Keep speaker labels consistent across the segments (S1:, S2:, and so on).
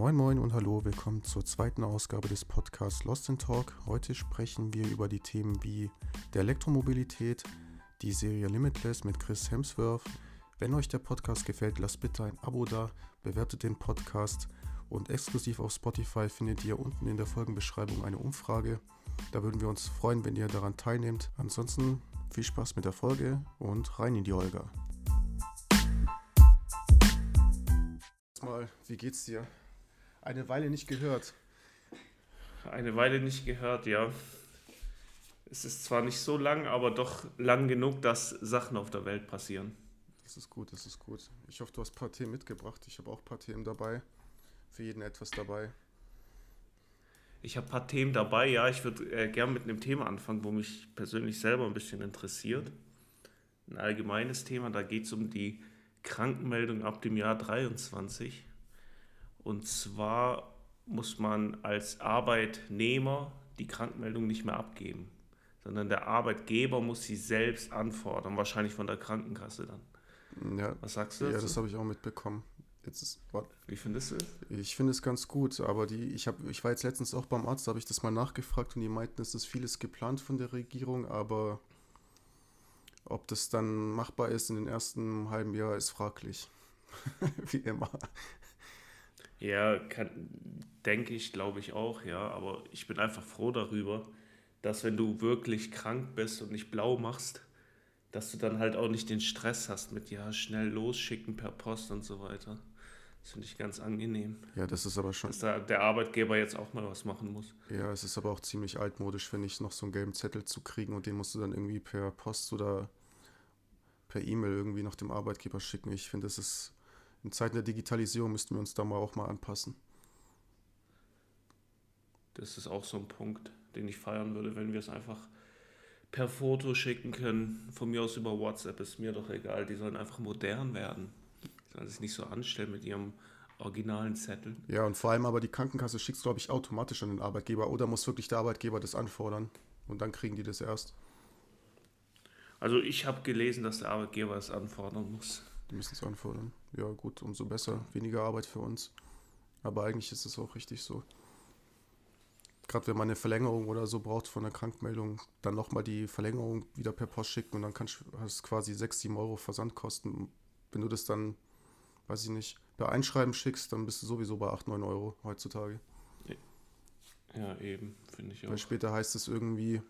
S1: Moin Moin und hallo, willkommen zur zweiten Ausgabe des Podcasts Lost in Talk. Heute sprechen wir über die Themen wie der Elektromobilität, die Serie Limitless mit Chris Hemsworth. Wenn euch der Podcast gefällt, lasst bitte ein Abo da, bewertet den Podcast und exklusiv auf Spotify findet ihr unten in der Folgenbeschreibung eine Umfrage. Da würden wir uns freuen, wenn ihr daran teilnehmt. Ansonsten viel Spaß mit der Folge und rein in die Olga. Mal, wie geht's dir? Eine Weile nicht gehört.
S2: Eine Weile nicht gehört, ja. Es ist zwar nicht so lang, aber doch lang genug, dass Sachen auf der Welt passieren.
S1: Das ist gut, das ist gut. Ich hoffe, du hast ein paar Themen mitgebracht. Ich habe auch ein paar Themen dabei. Für jeden etwas dabei.
S2: Ich habe ein paar Themen dabei, ja. Ich würde äh, gerne mit einem Thema anfangen, wo mich persönlich selber ein bisschen interessiert. Ein allgemeines Thema, da geht es um die Krankenmeldung ab dem Jahr 23. Und zwar muss man als Arbeitnehmer die Krankmeldung nicht mehr abgeben, sondern der Arbeitgeber muss sie selbst anfordern, wahrscheinlich von der Krankenkasse dann.
S1: Ja,
S2: Was sagst du dazu?
S1: Ja, das habe ich auch mitbekommen. Jetzt ist,
S2: Wie findest du es?
S1: Ich finde es ganz gut, aber die, ich, hab, ich war jetzt letztens auch beim Arzt, da habe ich das mal nachgefragt und die meinten, es ist vieles geplant von der Regierung, aber ob das dann machbar ist in den ersten halben Jahr, ist fraglich. Wie immer.
S2: Ja, denke ich, glaube ich auch, ja. Aber ich bin einfach froh darüber, dass wenn du wirklich krank bist und nicht blau machst, dass du dann halt auch nicht den Stress hast mit, ja, schnell losschicken per Post und so weiter. Das finde ich ganz angenehm.
S1: Ja, das ist aber schon.
S2: Dass da der Arbeitgeber jetzt auch mal was machen muss.
S1: Ja, es ist aber auch ziemlich altmodisch, finde ich, noch so einen gelben Zettel zu kriegen und den musst du dann irgendwie per Post oder per E-Mail irgendwie noch dem Arbeitgeber schicken. Ich finde, das ist in Zeiten der Digitalisierung müssten wir uns da mal auch mal anpassen.
S2: Das ist auch so ein Punkt, den ich feiern würde, wenn wir es einfach per Foto schicken können. Von mir aus über WhatsApp ist mir doch egal. Die sollen einfach modern werden. Die sollen sich nicht so anstellen mit ihrem originalen Zettel.
S1: Ja, und vor allem aber die Krankenkasse schickt glaube ich, automatisch an den Arbeitgeber oder muss wirklich der Arbeitgeber das anfordern und dann kriegen die das erst.
S2: Also ich habe gelesen, dass der Arbeitgeber es anfordern muss.
S1: Die müssen es anfordern. Ja, gut, umso besser. Weniger Arbeit für uns. Aber eigentlich ist es auch richtig so. Gerade wenn man eine Verlängerung oder so braucht von der Krankmeldung, dann nochmal die Verlängerung wieder per Post schicken und dann kannst, hast du quasi 6, 7 Euro Versandkosten. Wenn du das dann, weiß ich nicht, per Einschreiben schickst, dann bist du sowieso bei 8, 9 Euro heutzutage.
S2: Ja, eben, finde ich auch.
S1: Weil später heißt es irgendwie,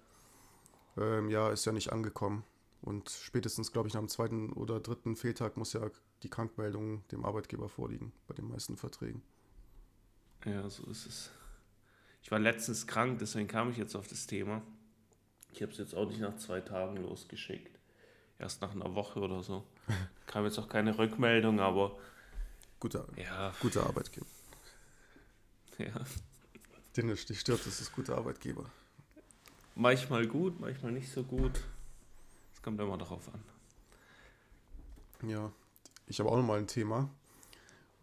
S1: ähm, ja, ist ja nicht angekommen. Und spätestens, glaube ich, nach dem zweiten oder dritten Fehltag muss ja die Krankmeldung dem Arbeitgeber vorliegen, bei den meisten Verträgen.
S2: Ja, so ist es. Ich war letztens krank, deswegen kam ich jetzt auf das Thema. Ich habe es jetzt auch nicht nach zwei Tagen losgeschickt. Erst nach einer Woche oder so. Kam jetzt auch keine Rückmeldung, aber.
S1: Guter,
S2: ja.
S1: guter Arbeitgeber.
S2: Ja.
S1: Es dich stört, das ist guter Arbeitgeber.
S2: Manchmal gut, manchmal nicht so gut. Es kommt immer darauf an.
S1: Ja, ich habe auch nochmal ein Thema.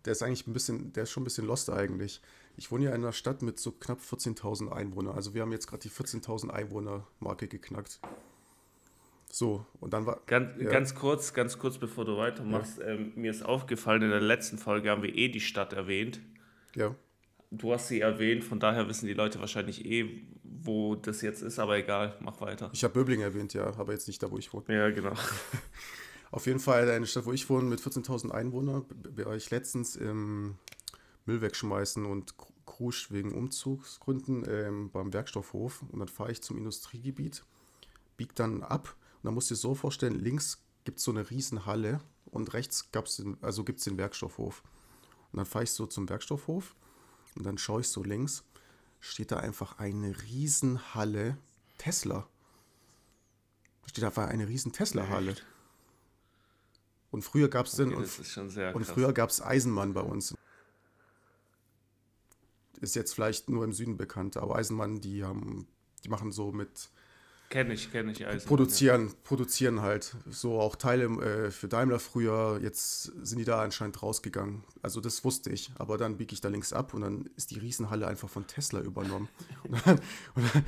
S1: Der ist eigentlich ein bisschen, der ist schon ein bisschen lost eigentlich. Ich wohne ja in einer Stadt mit so knapp 14.000 Einwohnern. Also wir haben jetzt gerade die 14.000 Einwohner-Marke geknackt. So, und dann war.
S2: Ganz, ja. ganz kurz, ganz kurz, bevor du weitermachst. Ja. Ähm, mir ist aufgefallen, in der letzten Folge haben wir eh die Stadt erwähnt.
S1: Ja.
S2: Du hast sie erwähnt, von daher wissen die Leute wahrscheinlich eh, wo das jetzt ist, aber egal, mach weiter.
S1: Ich habe Böbling erwähnt, ja, aber jetzt nicht da, wo ich wohne.
S2: Ja, genau.
S1: Auf jeden Fall eine Stadt, wo ich wohne, mit 14.000 Einwohnern, war ich letztens im Müll wegschmeißen und Krusch wegen Umzugsgründen ähm, beim Werkstoffhof. Und dann fahre ich zum Industriegebiet, bieg dann ab. Und dann musst du dir so vorstellen, links gibt es so eine Riesenhalle und rechts gab's den, also gibt es den Werkstoffhof. Und dann fahre ich so zum Werkstoffhof und dann schaue ich so links steht da einfach eine Riesenhalle Tesla. Da steht einfach eine riesen Tesla-Halle. Und früher gab es okay, und, und früher gab es Eisenmann bei uns. Ist jetzt vielleicht nur im Süden bekannt, aber Eisenmann, die haben, die machen so mit
S2: Kenne ich, kenne ich.
S1: Eisen, produzieren, ja. produzieren halt. So auch Teile äh, für Daimler früher. Jetzt sind die da anscheinend rausgegangen. Also das wusste ich. Aber dann biege ich da links ab und dann ist die Riesenhalle einfach von Tesla übernommen. und, dann, und, dann,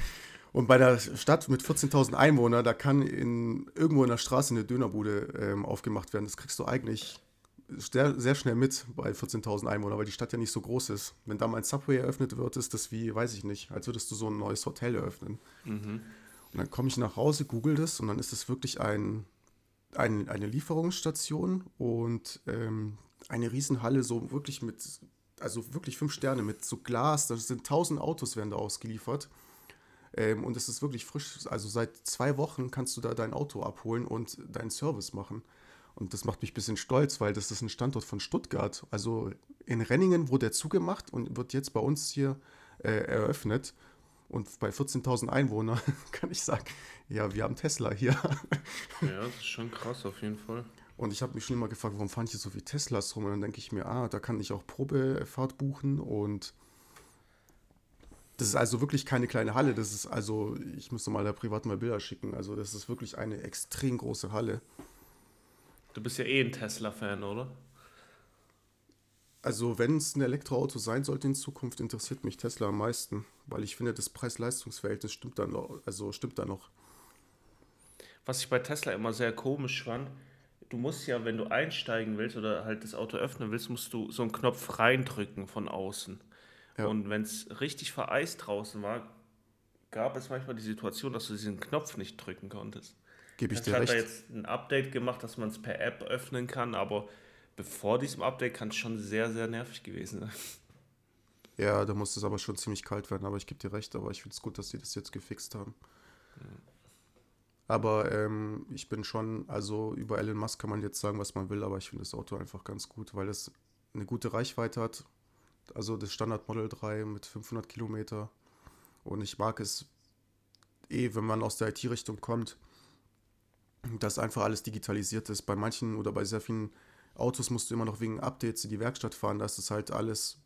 S1: und, bei der Stadt mit 14.000 Einwohnern, da kann in, irgendwo in der Straße eine Dönerbude ähm, aufgemacht werden. Das kriegst du eigentlich sehr, sehr schnell mit bei 14.000 Einwohnern, weil die Stadt ja nicht so groß ist. Wenn da mal ein Subway eröffnet wird, ist das wie, weiß ich nicht, als würdest du so ein neues Hotel eröffnen. Mhm. Und dann komme ich nach Hause, google das und dann ist es wirklich ein, ein, eine Lieferungsstation und ähm, eine Riesenhalle, so wirklich mit, also wirklich fünf Sterne mit so Glas, da sind tausend Autos werden da ausgeliefert. Ähm, und es ist wirklich frisch, also seit zwei Wochen kannst du da dein Auto abholen und deinen Service machen. Und das macht mich ein bisschen stolz, weil das ist ein Standort von Stuttgart. Also in Renningen wurde er zugemacht und wird jetzt bei uns hier äh, eröffnet. Und bei 14.000 Einwohnern kann ich sagen, ja, wir haben Tesla hier.
S2: Ja, das ist schon krass auf jeden Fall.
S1: Und ich habe mich schon immer gefragt, warum fand ich so viele Teslas rum? Und dann denke ich mir, ah, da kann ich auch Probefahrt buchen. Und das ist also wirklich keine kleine Halle. Das ist also, ich müsste mal da privat mal Bilder schicken. Also das ist wirklich eine extrem große Halle.
S2: Du bist ja eh ein Tesla-Fan, oder?
S1: Also, wenn es ein Elektroauto sein sollte in Zukunft, interessiert mich Tesla am meisten, weil ich finde, das Preis-Leistungs-Verhältnis stimmt da noch, also stimmt da noch.
S2: Was ich bei Tesla immer sehr komisch fand, du musst ja, wenn du einsteigen willst oder halt das Auto öffnen willst, musst du so einen Knopf reindrücken von außen. Ja. Und wenn es richtig vereist draußen war, gab es manchmal die Situation, dass du diesen Knopf nicht drücken konntest.
S1: Gebe ich dir hat recht.
S2: hat da jetzt ein Update gemacht, dass man es per App öffnen kann, aber bevor diesem Update kann es schon sehr, sehr nervig gewesen sein.
S1: Ja, da muss es aber schon ziemlich kalt werden, aber ich gebe dir recht, aber ich finde es gut, dass sie das jetzt gefixt haben. Mhm. Aber ähm, ich bin schon, also über Elon Musk kann man jetzt sagen, was man will, aber ich finde das Auto einfach ganz gut, weil es eine gute Reichweite hat. Also das Standard Model 3 mit 500 Kilometer. Und ich mag es eh, wenn man aus der IT-Richtung kommt, dass einfach alles digitalisiert ist. Bei manchen oder bei sehr vielen Autos musst du immer noch wegen Updates in die Werkstatt fahren. Da ist es halt alles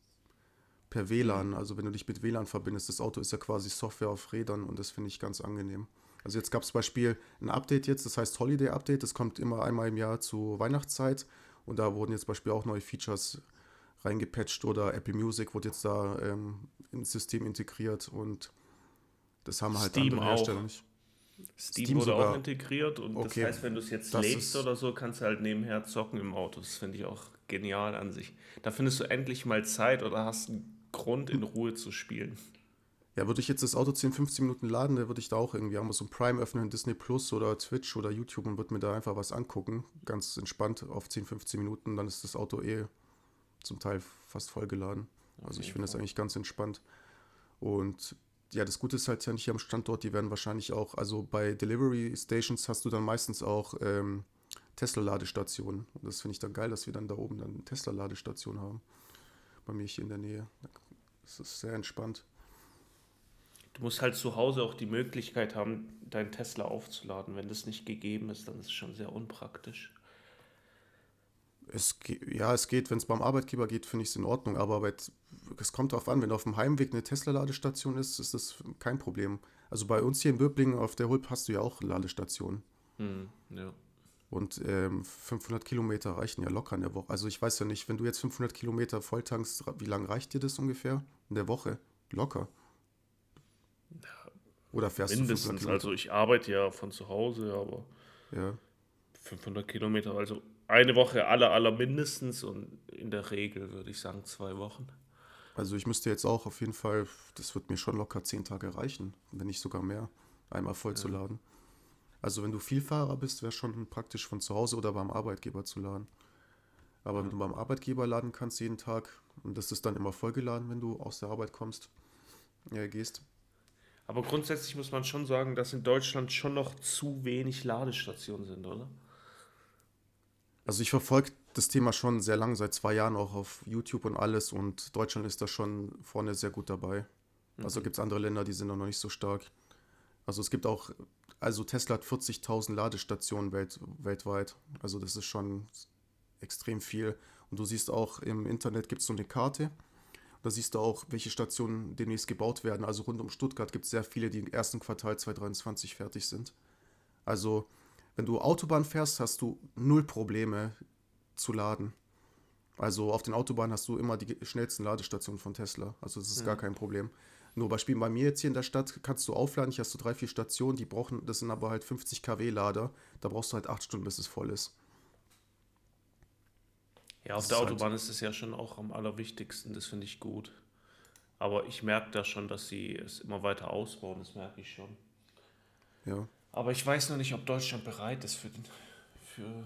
S1: per WLAN. Also wenn du dich mit WLAN verbindest, das Auto ist ja quasi Software auf Rädern und das finde ich ganz angenehm. Also jetzt gab es zum Beispiel ein Update jetzt, das heißt Holiday Update, das kommt immer einmal im Jahr zur Weihnachtszeit und da wurden jetzt zum Beispiel auch neue Features reingepatcht oder Apple Music wurde jetzt da ähm, ins System integriert und das haben halt
S2: Steam andere Hersteller auch. nicht. Steam, Steam wurde sogar. auch integriert und okay. das heißt, wenn du es jetzt das legst oder so, kannst du halt nebenher zocken im Auto. Das finde ich auch genial an sich. Da findest du endlich mal Zeit oder hast einen Grund in Ruhe zu spielen.
S1: Ja, würde ich jetzt das Auto 10, 15 Minuten laden, dann würde ich da auch irgendwie Amazon Prime öffnen, Disney Plus oder Twitch oder YouTube und würde mir da einfach was angucken. Ganz entspannt auf 10, 15 Minuten, dann ist das Auto eh zum Teil fast vollgeladen. Also ich finde das eigentlich ganz entspannt. Und ja, das Gute ist halt ja nicht hier am Standort, die werden wahrscheinlich auch, also bei Delivery Stations hast du dann meistens auch ähm, Tesla-Ladestationen. Und das finde ich dann geil, dass wir dann da oben dann eine Tesla-Ladestation haben. Bei mir hier in der Nähe. Das ist sehr entspannt.
S2: Du musst halt zu Hause auch die Möglichkeit haben, deinen Tesla aufzuladen. Wenn das nicht gegeben ist, dann ist es schon sehr unpraktisch.
S1: Es, ja, es geht, wenn es beim Arbeitgeber geht, finde ich es in Ordnung, aber es kommt darauf an, wenn auf dem Heimweg eine Tesla-Ladestation ist, ist das kein Problem. Also bei uns hier in Böblingen auf der Hulp hast du ja auch Ladestationen.
S2: Hm, ja.
S1: Und ähm, 500 Kilometer reichen ja locker in der Woche. Also ich weiß ja nicht, wenn du jetzt 500 Kilometer volltankst, wie lange reicht dir das ungefähr? In der Woche? Locker.
S2: Oder fährst Mindestens, du 500 Kilometer? Also ich arbeite ja von zu Hause, aber
S1: ja.
S2: 500 Kilometer, also eine Woche aller, aller mindestens und in der Regel würde ich sagen zwei Wochen.
S1: Also ich müsste jetzt auch auf jeden Fall, das wird mir schon locker zehn Tage reichen, wenn nicht sogar mehr, einmal voll ja. zu laden. Also wenn du Vielfahrer bist, wäre schon praktisch von zu Hause oder beim Arbeitgeber zu laden. Aber ja. wenn du beim Arbeitgeber laden kannst jeden Tag und das ist dann immer vollgeladen, wenn du aus der Arbeit kommst, ja, gehst.
S2: Aber grundsätzlich muss man schon sagen, dass in Deutschland schon noch zu wenig Ladestationen sind, oder?
S1: Also ich verfolge das Thema schon sehr lang, seit zwei Jahren auch auf YouTube und alles und Deutschland ist da schon vorne sehr gut dabei. Mhm. Also gibt es andere Länder, die sind noch nicht so stark. Also es gibt auch, also Tesla hat 40.000 Ladestationen welt, weltweit. Also das ist schon extrem viel. Und du siehst auch im Internet gibt es so eine Karte. Da siehst du auch, welche Stationen demnächst gebaut werden. Also rund um Stuttgart gibt es sehr viele, die im ersten Quartal 2023 fertig sind. Also wenn du Autobahn fährst, hast du null Probleme zu laden. Also auf den Autobahnen hast du immer die schnellsten Ladestationen von Tesla. Also das ist ja. gar kein Problem. Nur Beispiel bei mir jetzt hier in der Stadt kannst du aufladen. Ich hast so drei, vier Stationen, die brauchen, das sind aber halt 50 kW Lader. Da brauchst du halt acht Stunden, bis es voll ist.
S2: Ja, auf der halt Autobahn halt ist es ja schon auch am allerwichtigsten, das finde ich gut. Aber ich merke da schon, dass sie es immer weiter ausbauen, das merke ich schon. Ja. Aber ich weiß noch nicht, ob Deutschland bereit ist für, den, für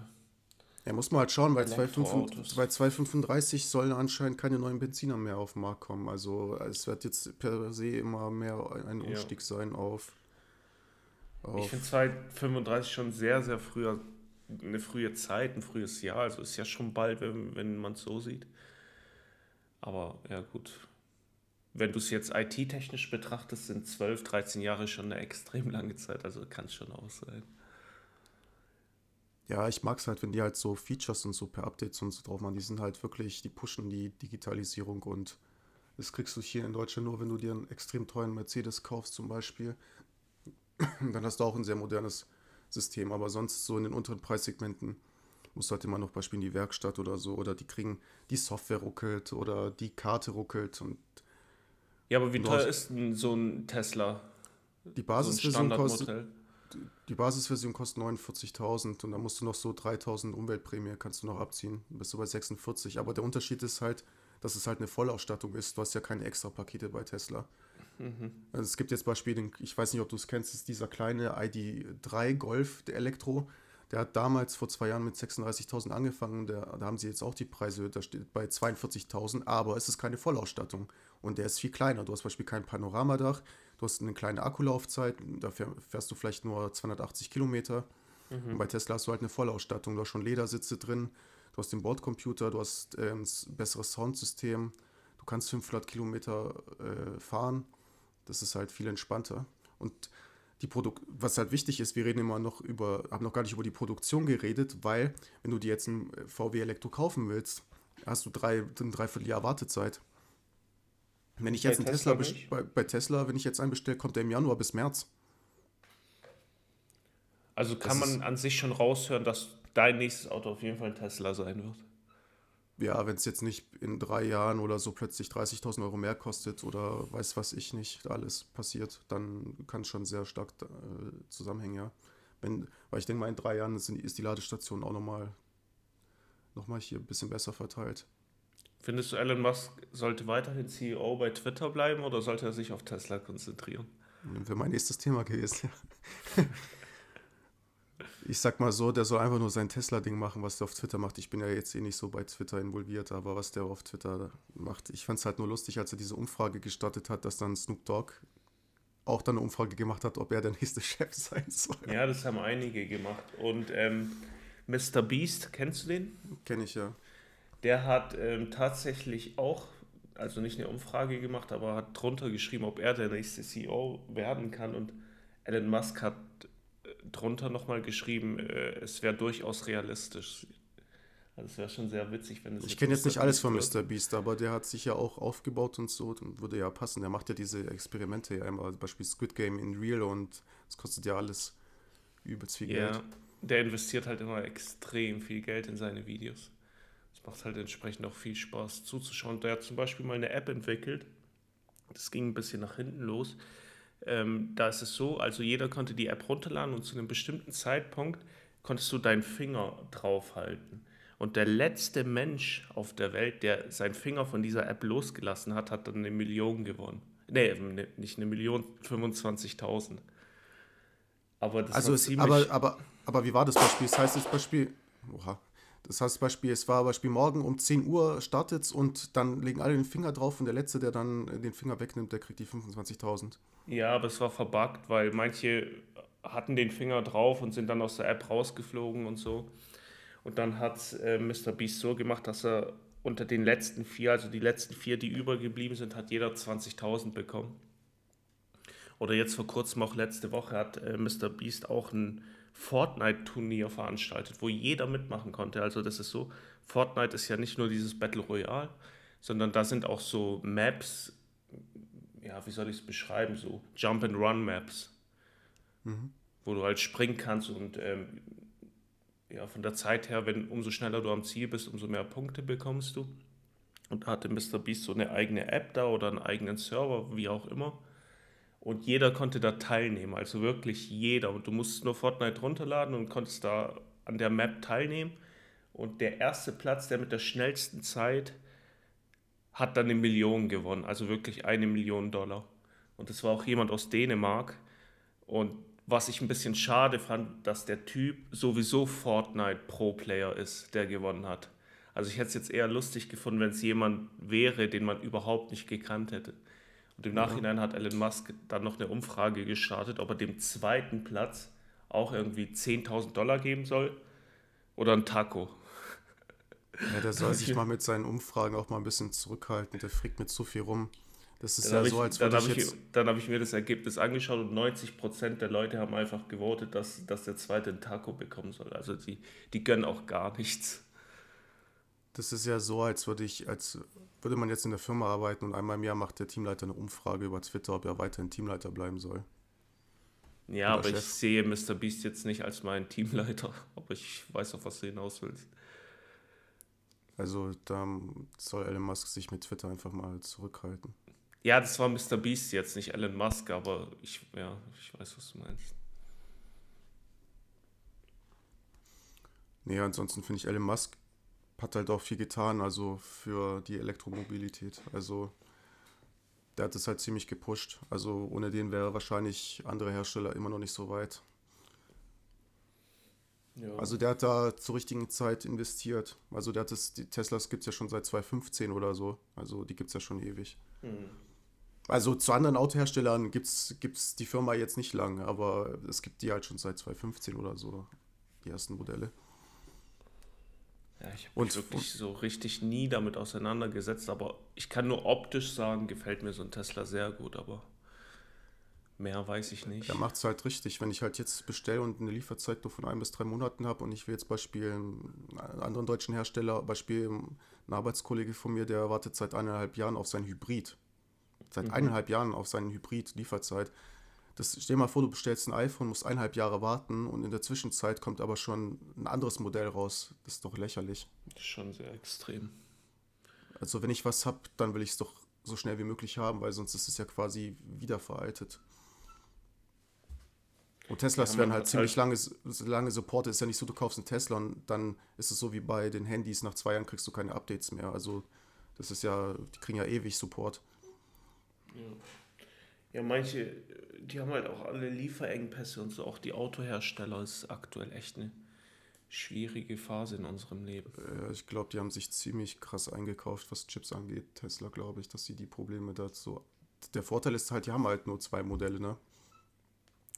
S1: ja, muss man halt schauen, weil 235 sollen anscheinend keine neuen Benziner mehr auf den Markt kommen. Also es wird jetzt per se immer mehr ein Umstieg ja. sein auf,
S2: auf. Ich finde 235 schon sehr, sehr früher, eine frühe Zeit, ein frühes Jahr. Also ist ja schon bald, wenn, wenn man es so sieht. Aber ja, gut. Wenn du es jetzt IT-technisch betrachtest, sind 12, 13 Jahre schon eine extrem lange Zeit. Also kann es schon auch sein.
S1: Ja, ich mag es halt, wenn die halt so Features und so per Updates und so drauf machen. Die sind halt wirklich, die pushen die Digitalisierung und das kriegst du hier in Deutschland nur, wenn du dir einen extrem teuren Mercedes kaufst zum Beispiel. Dann hast du auch ein sehr modernes System. Aber sonst so in den unteren Preissegmenten musst du halt immer noch beispielsweise in die Werkstatt oder so oder die kriegen, die Software ruckelt oder die Karte ruckelt und
S2: ja, aber wie teuer ist denn so ein Tesla?
S1: Die Basisversion so kostet die Basisversion kostet 49.000 und dann musst du noch so 3.000 Umweltprämie kannst du noch abziehen. Bist du bei 46. Aber der Unterschied ist halt, dass es halt eine Vollausstattung ist. Du hast ja keine extra Pakete bei Tesla. Mhm. Also es gibt jetzt Beispiele, ich weiß nicht, ob du es kennst, ist dieser kleine ID3 Golf, der Elektro. Der hat damals vor zwei Jahren mit 36.000 angefangen. Der, da haben sie jetzt auch die Preise, da steht bei 42.000, aber es ist keine Vollausstattung. Und der ist viel kleiner. Du hast zum Beispiel kein Panoramadach, du hast eine kleine Akkulaufzeit, da fährst du vielleicht nur 280 Kilometer. Mhm. Und bei Tesla hast du halt eine Vollausstattung. Du hast schon Ledersitze drin, du hast den Bordcomputer, du hast äh, ein besseres Soundsystem, du kannst 500 Kilometer äh, fahren. Das ist halt viel entspannter. Und die Produkt was halt wichtig ist, wir reden immer noch über, haben noch gar nicht über die Produktion geredet, weil wenn du dir jetzt ein VW Elektro kaufen willst, hast du drei, ein Dreivierteljahr Wartezeit. Wenn ich jetzt bei einen Tesla, Tesla bei, bei, Tesla, wenn ich jetzt einen bestelle, kommt der im Januar bis März.
S2: Also kann das man an sich schon raushören, dass dein nächstes Auto auf jeden Fall ein Tesla sein wird.
S1: Ja, wenn es jetzt nicht in drei Jahren oder so plötzlich 30.000 Euro mehr kostet oder weiß was ich nicht, alles passiert, dann kann es schon sehr stark äh, zusammenhängen, ja. Wenn, weil ich denke mal, in drei Jahren ist, ist die Ladestation auch nochmal noch mal hier ein bisschen besser verteilt.
S2: Findest du, Elon Musk sollte weiterhin CEO bei Twitter bleiben oder sollte er sich auf Tesla konzentrieren?
S1: Wäre mein nächstes Thema gewesen. ich sag mal so, der soll einfach nur sein Tesla-Ding machen, was der auf Twitter macht. Ich bin ja jetzt eh nicht so bei Twitter involviert, aber was der auf Twitter macht, ich fand es halt nur lustig, als er diese Umfrage gestartet hat, dass dann Snoop Dogg auch dann eine Umfrage gemacht hat, ob er der nächste Chef sein soll.
S2: Ja, das haben einige gemacht. Und ähm, Mr. Beast, kennst du den?
S1: Kenn ich ja.
S2: Der hat ähm, tatsächlich auch, also nicht eine Umfrage gemacht, aber hat drunter geschrieben, ob er der nächste CEO werden kann. Und Elon Musk hat äh, drunter nochmal geschrieben, äh, es wäre durchaus realistisch. Also es wäre schon sehr witzig, wenn es.
S1: Ich kenne jetzt nicht alles von Mr. Beast, aber der hat sich ja auch aufgebaut und so und würde ja passen. Der macht ja diese Experimente ja immer, beispielsweise Squid Game in Real und es kostet ja alles übelst viel Geld. Ja,
S2: der investiert halt immer extrem viel Geld in seine Videos macht halt entsprechend auch viel Spaß zuzuschauen. Der hat zum Beispiel mal eine App entwickelt. Das ging ein bisschen nach hinten los. Ähm, da ist es so, also jeder konnte die App runterladen und zu einem bestimmten Zeitpunkt konntest du deinen Finger draufhalten. Und der letzte Mensch auf der Welt, der seinen Finger von dieser App losgelassen hat, hat dann eine Million gewonnen. Nee, ne, nicht eine Million, 25.000.
S1: Aber das also ist, aber, aber, aber wie war das Beispiel? Das heißt, das Beispiel, oha, das heißt, Beispiel, es war Beispiel morgen um 10 Uhr startet es und dann legen alle den Finger drauf und der Letzte, der dann den Finger wegnimmt, der kriegt die 25.000.
S2: Ja, aber es war verbuggt, weil manche hatten den Finger drauf und sind dann aus der App rausgeflogen und so. Und dann hat äh, Mr. Beast so gemacht, dass er unter den letzten vier, also die letzten vier, die übergeblieben sind, hat jeder 20.000 bekommen. Oder jetzt vor kurzem, auch letzte Woche, hat äh, Mr. Beast auch ein Fortnite-Turnier veranstaltet, wo jeder mitmachen konnte. Also das ist so, Fortnite ist ja nicht nur dieses Battle Royale, sondern da sind auch so Maps, ja, wie soll ich es beschreiben, so Jump-and-Run-Maps, mhm. wo du halt springen kannst und ähm, ja, von der Zeit her, wenn umso schneller du am Ziel bist, umso mehr Punkte bekommst du. Und da hatte Mr. Beast so eine eigene App da oder einen eigenen Server, wie auch immer. Und jeder konnte da teilnehmen, also wirklich jeder. Und du musst nur Fortnite runterladen und konntest da an der Map teilnehmen. Und der erste Platz, der mit der schnellsten Zeit, hat dann eine Million gewonnen. Also wirklich eine Million Dollar. Und das war auch jemand aus Dänemark. Und was ich ein bisschen schade fand, dass der Typ sowieso Fortnite Pro-Player ist, der gewonnen hat. Also ich hätte es jetzt eher lustig gefunden, wenn es jemand wäre, den man überhaupt nicht gekannt hätte. Und im Nachhinein hat Elon Musk dann noch eine Umfrage gestartet, ob er dem zweiten Platz auch irgendwie 10.000 Dollar geben soll oder ein Taco.
S1: Ja, der soll sich mal mit seinen Umfragen auch mal ein bisschen zurückhalten. Der frickt mit zu viel rum. Das ist dann ja so, als
S2: würde ich, ich jetzt... Dann habe ich mir das Ergebnis angeschaut und 90% der Leute haben einfach gewotet, dass, dass der zweite ein Taco bekommen soll. Also die, die gönnen auch gar nichts.
S1: Das ist ja so, als würde ich, als würde man jetzt in der Firma arbeiten und einmal im Jahr macht der Teamleiter eine Umfrage über Twitter, ob er weiterhin Teamleiter bleiben soll.
S2: Ja, aber Chef. ich sehe Mr. Beast jetzt nicht als meinen Teamleiter, aber ich weiß, auf was du hinaus willst.
S1: Also da soll Elon Musk sich mit Twitter einfach mal zurückhalten.
S2: Ja, das war Mr. Beast jetzt, nicht Elon Musk, aber ich, ja, ich weiß, was du meinst.
S1: Nee, ansonsten finde ich Elon Musk hat halt auch viel getan, also für die Elektromobilität. Also der hat es halt ziemlich gepusht. Also ohne den wäre wahrscheinlich andere Hersteller immer noch nicht so weit. Ja. Also der hat da zur richtigen Zeit investiert. Also der hat das, die Teslas gibt es ja schon seit 2015 oder so. Also die gibt es ja schon ewig. Mhm. Also zu anderen Autoherstellern gibt es die Firma jetzt nicht lang, aber es gibt die halt schon seit 2015 oder so, die ersten Modelle.
S2: Ja, ich habe mich wirklich so richtig nie damit auseinandergesetzt, aber ich kann nur optisch sagen, gefällt mir so ein Tesla sehr gut, aber mehr weiß ich nicht.
S1: Ja, macht es halt richtig. Wenn ich halt jetzt bestelle und eine Lieferzeit nur von ein bis drei Monaten habe und ich will jetzt Beispiel einen anderen deutschen Hersteller, Beispiel ein Arbeitskollege von mir, der wartet seit eineinhalb Jahren auf sein Hybrid. Seit mhm. eineinhalb Jahren auf seinen Hybrid-Lieferzeit. Das, stell dir mal vor, du bestellst ein iPhone, musst eineinhalb Jahre warten und in der Zwischenzeit kommt aber schon ein anderes Modell raus. Das ist doch lächerlich.
S2: Das ist schon sehr extrem.
S1: Also wenn ich was habe, dann will ich es doch so schnell wie möglich haben, weil sonst ist es ja quasi wieder veraltet. Und Teslas ja, werden halt ziemlich halt lange, lange supportet. Ist ja nicht so, du kaufst einen Tesla und dann ist es so wie bei den Handys, nach zwei Jahren kriegst du keine Updates mehr. Also das ist ja, die kriegen ja ewig Support.
S2: Ja. Ja, manche, die haben halt auch alle Lieferengpässe und so. Auch die Autohersteller ist aktuell echt eine schwierige Phase in unserem Leben.
S1: Ja, ich glaube, die haben sich ziemlich krass eingekauft, was Chips angeht. Tesla, glaube ich, dass sie die Probleme dazu. Der Vorteil ist halt, die haben halt nur zwei Modelle, ne?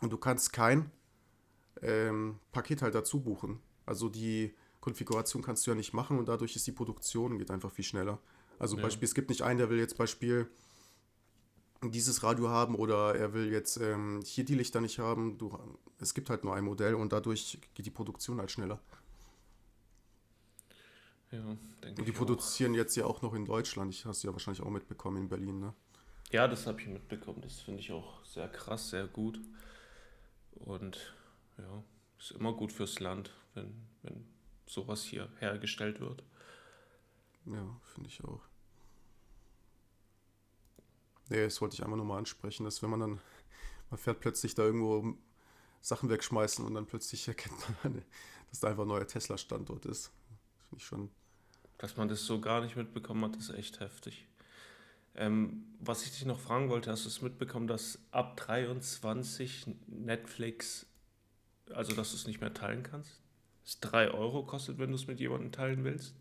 S1: Und du kannst kein ähm, Paket halt dazu buchen. Also die Konfiguration kannst du ja nicht machen und dadurch ist die Produktion geht einfach viel schneller. Also ja. Beispiel, es gibt nicht einen, der will jetzt Beispiel dieses Radio haben oder er will jetzt ähm, hier die Lichter nicht haben. Du, es gibt halt nur ein Modell und dadurch geht die Produktion halt schneller. Ja, denke Und die produzieren auch. jetzt ja auch noch in Deutschland. Ich hast du ja wahrscheinlich auch mitbekommen in Berlin, ne?
S2: Ja, das habe ich mitbekommen. Das finde ich auch sehr krass, sehr gut. Und ja, ist immer gut fürs Land, wenn, wenn sowas hier hergestellt wird.
S1: Ja, finde ich auch. Nee, das wollte ich einfach nur mal ansprechen, dass wenn man dann, man fährt plötzlich da irgendwo Sachen wegschmeißen und dann plötzlich erkennt man, dass da einfach ein neuer Tesla-Standort ist. Finde ich schon.
S2: Dass man das so gar nicht mitbekommen hat, ist echt heftig. Ähm, was ich dich noch fragen wollte, hast du es mitbekommen, dass ab 23 Netflix, also dass du es nicht mehr teilen kannst? Es 3 Euro kostet, wenn du es mit jemandem teilen willst?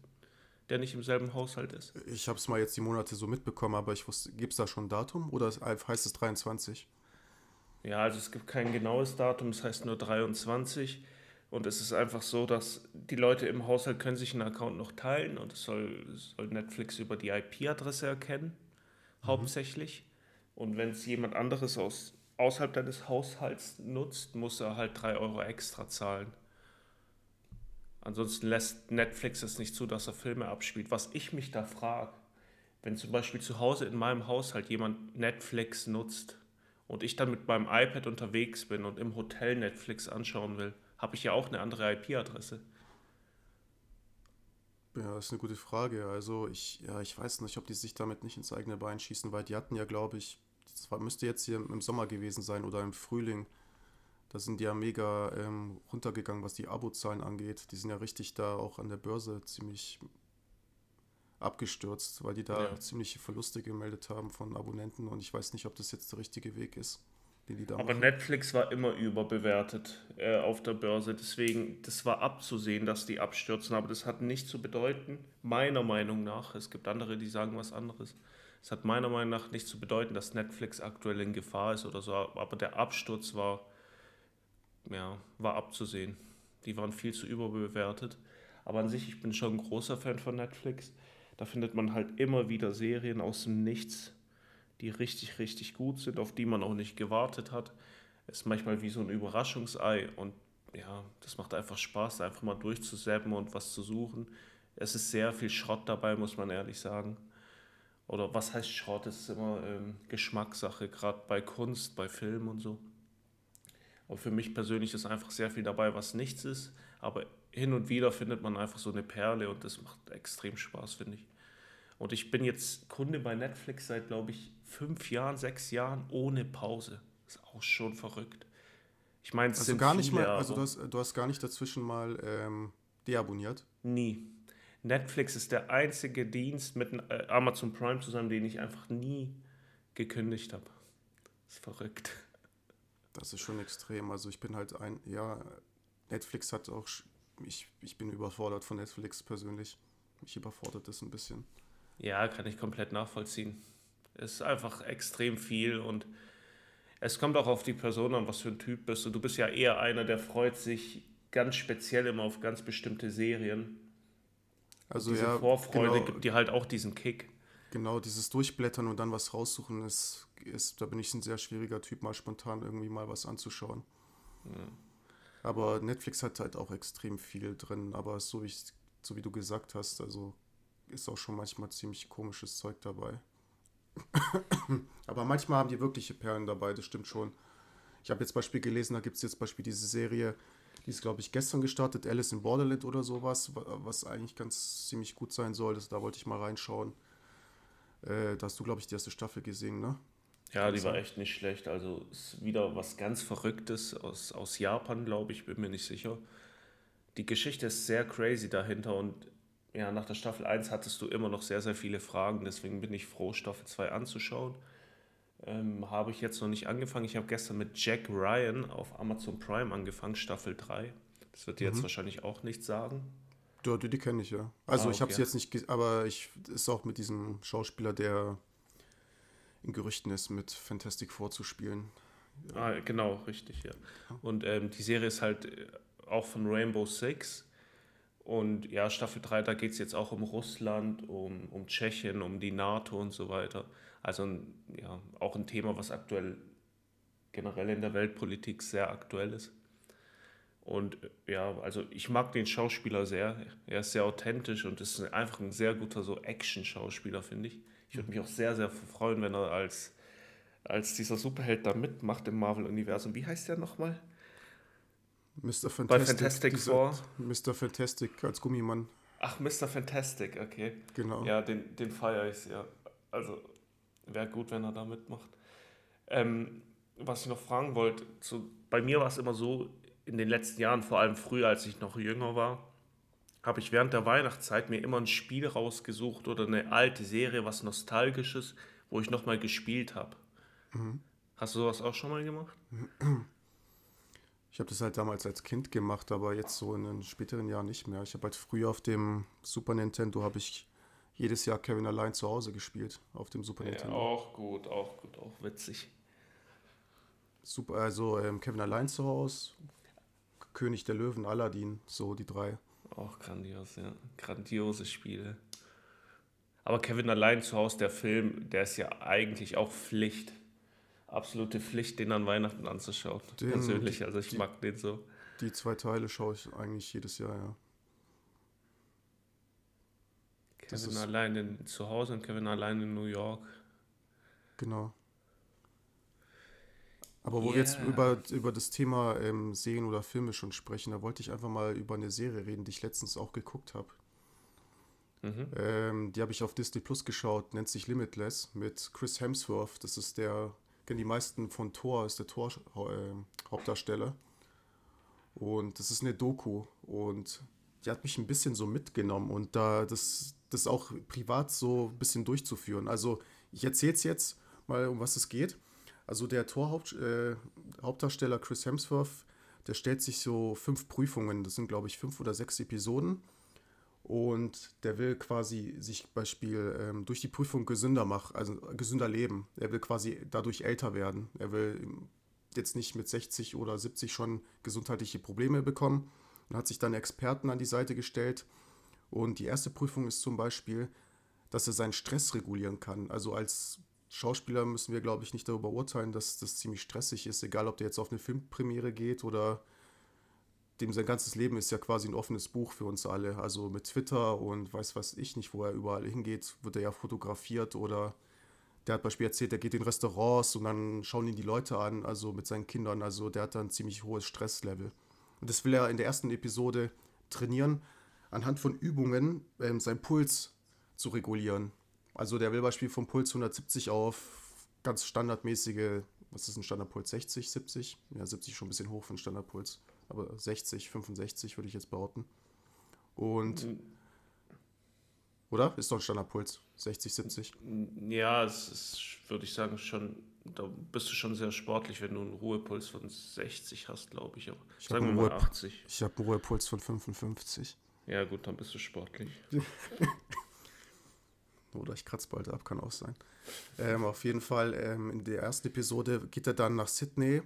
S2: Der nicht im selben Haushalt ist.
S1: Ich habe es mal jetzt die Monate so mitbekommen, aber ich wusste, gibt es da schon ein Datum oder heißt es 23?
S2: Ja, also es gibt kein genaues Datum, es heißt nur 23. Und es ist einfach so, dass die Leute im Haushalt können sich einen Account noch teilen und es soll, soll Netflix über die IP-Adresse erkennen, mhm. hauptsächlich. Und wenn es jemand anderes aus, außerhalb deines Haushalts nutzt, muss er halt 3 Euro extra zahlen. Ansonsten lässt Netflix es nicht zu, dass er Filme abspielt. Was ich mich da frage, wenn zum Beispiel zu Hause in meinem Haushalt jemand Netflix nutzt und ich dann mit meinem iPad unterwegs bin und im Hotel Netflix anschauen will, habe ich ja auch eine andere IP-Adresse.
S1: Ja, das ist eine gute Frage. Also ich, ja, ich weiß nicht, ob die sich damit nicht ins eigene Bein schießen, weil die hatten ja, glaube ich, das müsste jetzt hier im Sommer gewesen sein oder im Frühling, Da sind die ja mega ähm, runtergegangen, was die Abozahlen angeht. Die sind ja richtig da auch an der Börse ziemlich abgestürzt, weil die da
S2: Ja.
S1: ziemliche Verluste gemeldet haben von Abonnenten und ich weiß nicht, ob das jetzt der richtige Weg ist, den die da
S2: Aber
S1: machen.
S2: Netflix war immer überbewertet äh, auf der Börse. Deswegen, das war abzusehen, dass die abstürzen. Aber das hat nicht zu bedeuten, meiner Meinung nach, es gibt andere, die sagen was anderes. Es hat meiner Meinung nach nicht zu bedeuten, dass Netflix aktuell in Gefahr ist oder so. Aber der Absturz war, ja, war abzusehen. Die waren viel zu überbewertet. Aber an sich, ich bin schon ein großer Fan von Netflix. Da findet man halt immer wieder Serien aus dem Nichts, die richtig, richtig gut sind, auf die man auch nicht gewartet hat. Ist manchmal wie so ein Überraschungsei und ja, das macht einfach Spaß, einfach mal durchzuseppen und was zu suchen. Es ist sehr viel Schrott dabei, muss man ehrlich sagen. Oder was heißt Schrott? Es ist immer ähm, Geschmackssache, gerade bei Kunst, bei Film und so. Aber für mich persönlich ist einfach sehr viel dabei, was nichts ist. Aber hin und wieder findet man einfach so eine Perle und das macht extrem Spaß, finde ich. Und ich bin jetzt Kunde bei Netflix seit, glaube ich, fünf Jahren, sechs Jahren ohne Pause. Ist auch schon verrückt. Ich meine, es
S1: Also
S2: sind
S1: gar nicht mal, also du hast, du hast gar nicht dazwischen mal ähm, deabonniert.
S2: nie. Netflix ist der einzige Dienst mit äh, Amazon Prime zusammen, den ich einfach nie gekündigt habe. Ist verrückt.
S1: Das ist schon extrem. Also ich bin halt ein, ja, Netflix hat auch, ich, ich bin überfordert von Netflix persönlich. Mich überfordert das ein bisschen.
S2: Ja, kann ich komplett nachvollziehen. Es ist einfach extrem viel und es kommt auch auf die Person an, was für ein Typ bist du. Du bist ja eher einer, der freut sich ganz speziell immer auf ganz bestimmte Serien.
S1: Also
S2: Diese
S1: ja,
S2: Vorfreude
S1: genau,
S2: gibt dir halt auch diesen Kick.
S1: Genau, dieses Durchblättern und dann was raussuchen ist, ist, da bin ich ein sehr schwieriger Typ, mal spontan irgendwie mal was anzuschauen. Aber Netflix hat halt auch extrem viel drin, aber so wie, ich, so wie du gesagt hast, also ist auch schon manchmal ziemlich komisches Zeug dabei. aber manchmal haben die wirkliche Perlen dabei, das stimmt schon. Ich habe jetzt Beispiel gelesen, da gibt es jetzt Beispiel diese Serie, die ist, glaube ich, gestern gestartet, Alice in Borderland oder sowas, wa- was eigentlich ganz ziemlich gut sein soll. Das, da wollte ich mal reinschauen. Äh, da hast du, glaube ich, die erste Staffel gesehen, ne?
S2: Ja, die war echt nicht schlecht. Also ist wieder was ganz Verrücktes aus, aus Japan, glaube ich, bin mir nicht sicher. Die Geschichte ist sehr crazy dahinter und ja, nach der Staffel 1 hattest du immer noch sehr, sehr viele Fragen. Deswegen bin ich froh, Staffel 2 anzuschauen. Ähm, habe ich jetzt noch nicht angefangen. Ich habe gestern mit Jack Ryan auf Amazon Prime angefangen, Staffel 3. Das wird dir jetzt wahrscheinlich auch nichts sagen.
S1: Ja, die, die kenne ich ja. Also
S2: Ah,
S1: ich habe
S2: okay.
S1: sie jetzt nicht, aber ich ist auch mit diesem Schauspieler, der in Gerüchten ist, mit Fantastic Four zu spielen.
S2: Ah, genau, richtig, ja. Und ähm, die Serie ist halt äh, auch von Rainbow Six. Und ja, Staffel 3, da geht es jetzt auch um Russland, um, um Tschechien, um die NATO und so weiter. Also ja, auch ein Thema, was aktuell generell in der Weltpolitik sehr aktuell ist. Und äh, ja, also ich mag den Schauspieler sehr. Er ist sehr authentisch und ist einfach ein sehr guter so Action-Schauspieler, finde ich. Ich würde mich auch sehr, sehr freuen, wenn er als, als dieser Superheld da mitmacht im Marvel-Universum. Wie heißt der nochmal?
S1: Mr. Fantastic.
S2: Bei Fantastic Four.
S1: Mr. Fantastic als Gummimann,
S2: Ach, Mr. Fantastic, okay.
S1: genau.
S2: Ja, den, den feiere ich sehr. Also wäre gut, wenn er da mitmacht. Ähm, was ich noch fragen wollte, so, bei mir war es immer so, in den letzten Jahren, vor allem früher, als ich noch jünger war, habe ich während der Weihnachtszeit mir immer ein Spiel rausgesucht oder eine alte Serie, was Nostalgisches, wo ich nochmal gespielt habe. Hast du sowas auch schon mal gemacht?
S1: Ich habe das halt damals als Kind gemacht, aber jetzt so in den späteren Jahren nicht mehr. Ich habe halt früher auf dem Super Nintendo habe ich jedes Jahr Kevin allein zu Hause gespielt auf dem Super
S2: Ja,
S1: Nintendo.
S2: auch gut, auch gut, auch witzig.
S1: Super, also ähm, Kevin allein zu Hause, König der Löwen, Aladdin, so die drei.
S2: Auch grandios, ja. Grandiose Spiele. Aber Kevin allein zu Hause, der Film, der ist ja eigentlich auch Pflicht. Absolute Pflicht, den an Weihnachten anzuschauen.
S1: Den-
S2: persönlich, also ich
S1: die-
S2: mag den so.
S1: Die zwei Teile schaue ich eigentlich jedes Jahr, ja.
S2: Kevin allein in, zu Hause und Kevin allein in New York.
S1: Genau. Aber wo wir jetzt
S2: Yeah.
S1: über, über das Thema ähm, Serien oder Filme schon sprechen, da wollte ich einfach mal über eine Serie reden, die ich letztens auch geguckt habe.
S2: Mhm.
S1: Ähm, die habe ich auf Disney Plus geschaut, nennt sich Limitless mit Chris Hemsworth. Das ist der, kennen die meisten von Thor, ist der Thor äh, Hauptdarsteller. Und das ist eine Doku und die hat mich ein bisschen so mitgenommen und da das, das auch privat so ein bisschen durchzuführen. Also ich erzähle es jetzt mal, um was es geht. Also der Tor-Hauptdarsteller äh, Chris Hemsworth, der stellt sich so fünf Prüfungen, das sind glaube ich fünf oder sechs Episoden. Und der will quasi sich Beispiel ähm, durch die Prüfung gesünder machen, also gesünder leben. Er will quasi dadurch älter werden. Er will jetzt nicht mit 60 oder 70 schon gesundheitliche Probleme bekommen und hat sich dann Experten an die Seite gestellt. Und die erste Prüfung ist zum Beispiel, dass er seinen Stress regulieren kann. Also als Schauspieler müssen wir, glaube ich, nicht darüber urteilen, dass das ziemlich stressig ist, egal ob der jetzt auf eine Filmpremiere geht oder dem sein ganzes Leben ist ja quasi ein offenes Buch für uns alle. Also mit Twitter und weiß was ich nicht, wo er überall hingeht, wird er ja fotografiert oder der hat beispielsweise erzählt, er geht in Restaurants und dann schauen ihn die Leute an, also mit seinen Kindern. Also der hat da ein ziemlich hohes Stresslevel. Und das will er in der ersten Episode trainieren, anhand von Übungen ähm, seinen Puls zu regulieren. Also der will beispielsweise vom Puls 170 auf ganz standardmäßige, was ist ein Standardpuls, 60, 70? Ja, 70 schon ein bisschen hoch für einen Standardpuls, aber 60, 65 würde ich jetzt behaupten. Und, mhm. oder? Ist doch ein Standardpuls, 60, 70?
S2: Ja, es ist, würde ich sagen, schon, da bist du schon sehr sportlich, wenn du einen Ruhepuls von 60 hast, glaube ich. Aber
S1: ich sagen wir mal 80. Ich habe einen Ruhepuls von 55.
S2: Ja, gut, dann bist du sportlich.
S1: Oder ich kratze bald ab, kann auch sein. Ähm, auf jeden Fall, ähm, in der ersten Episode geht er dann nach Sydney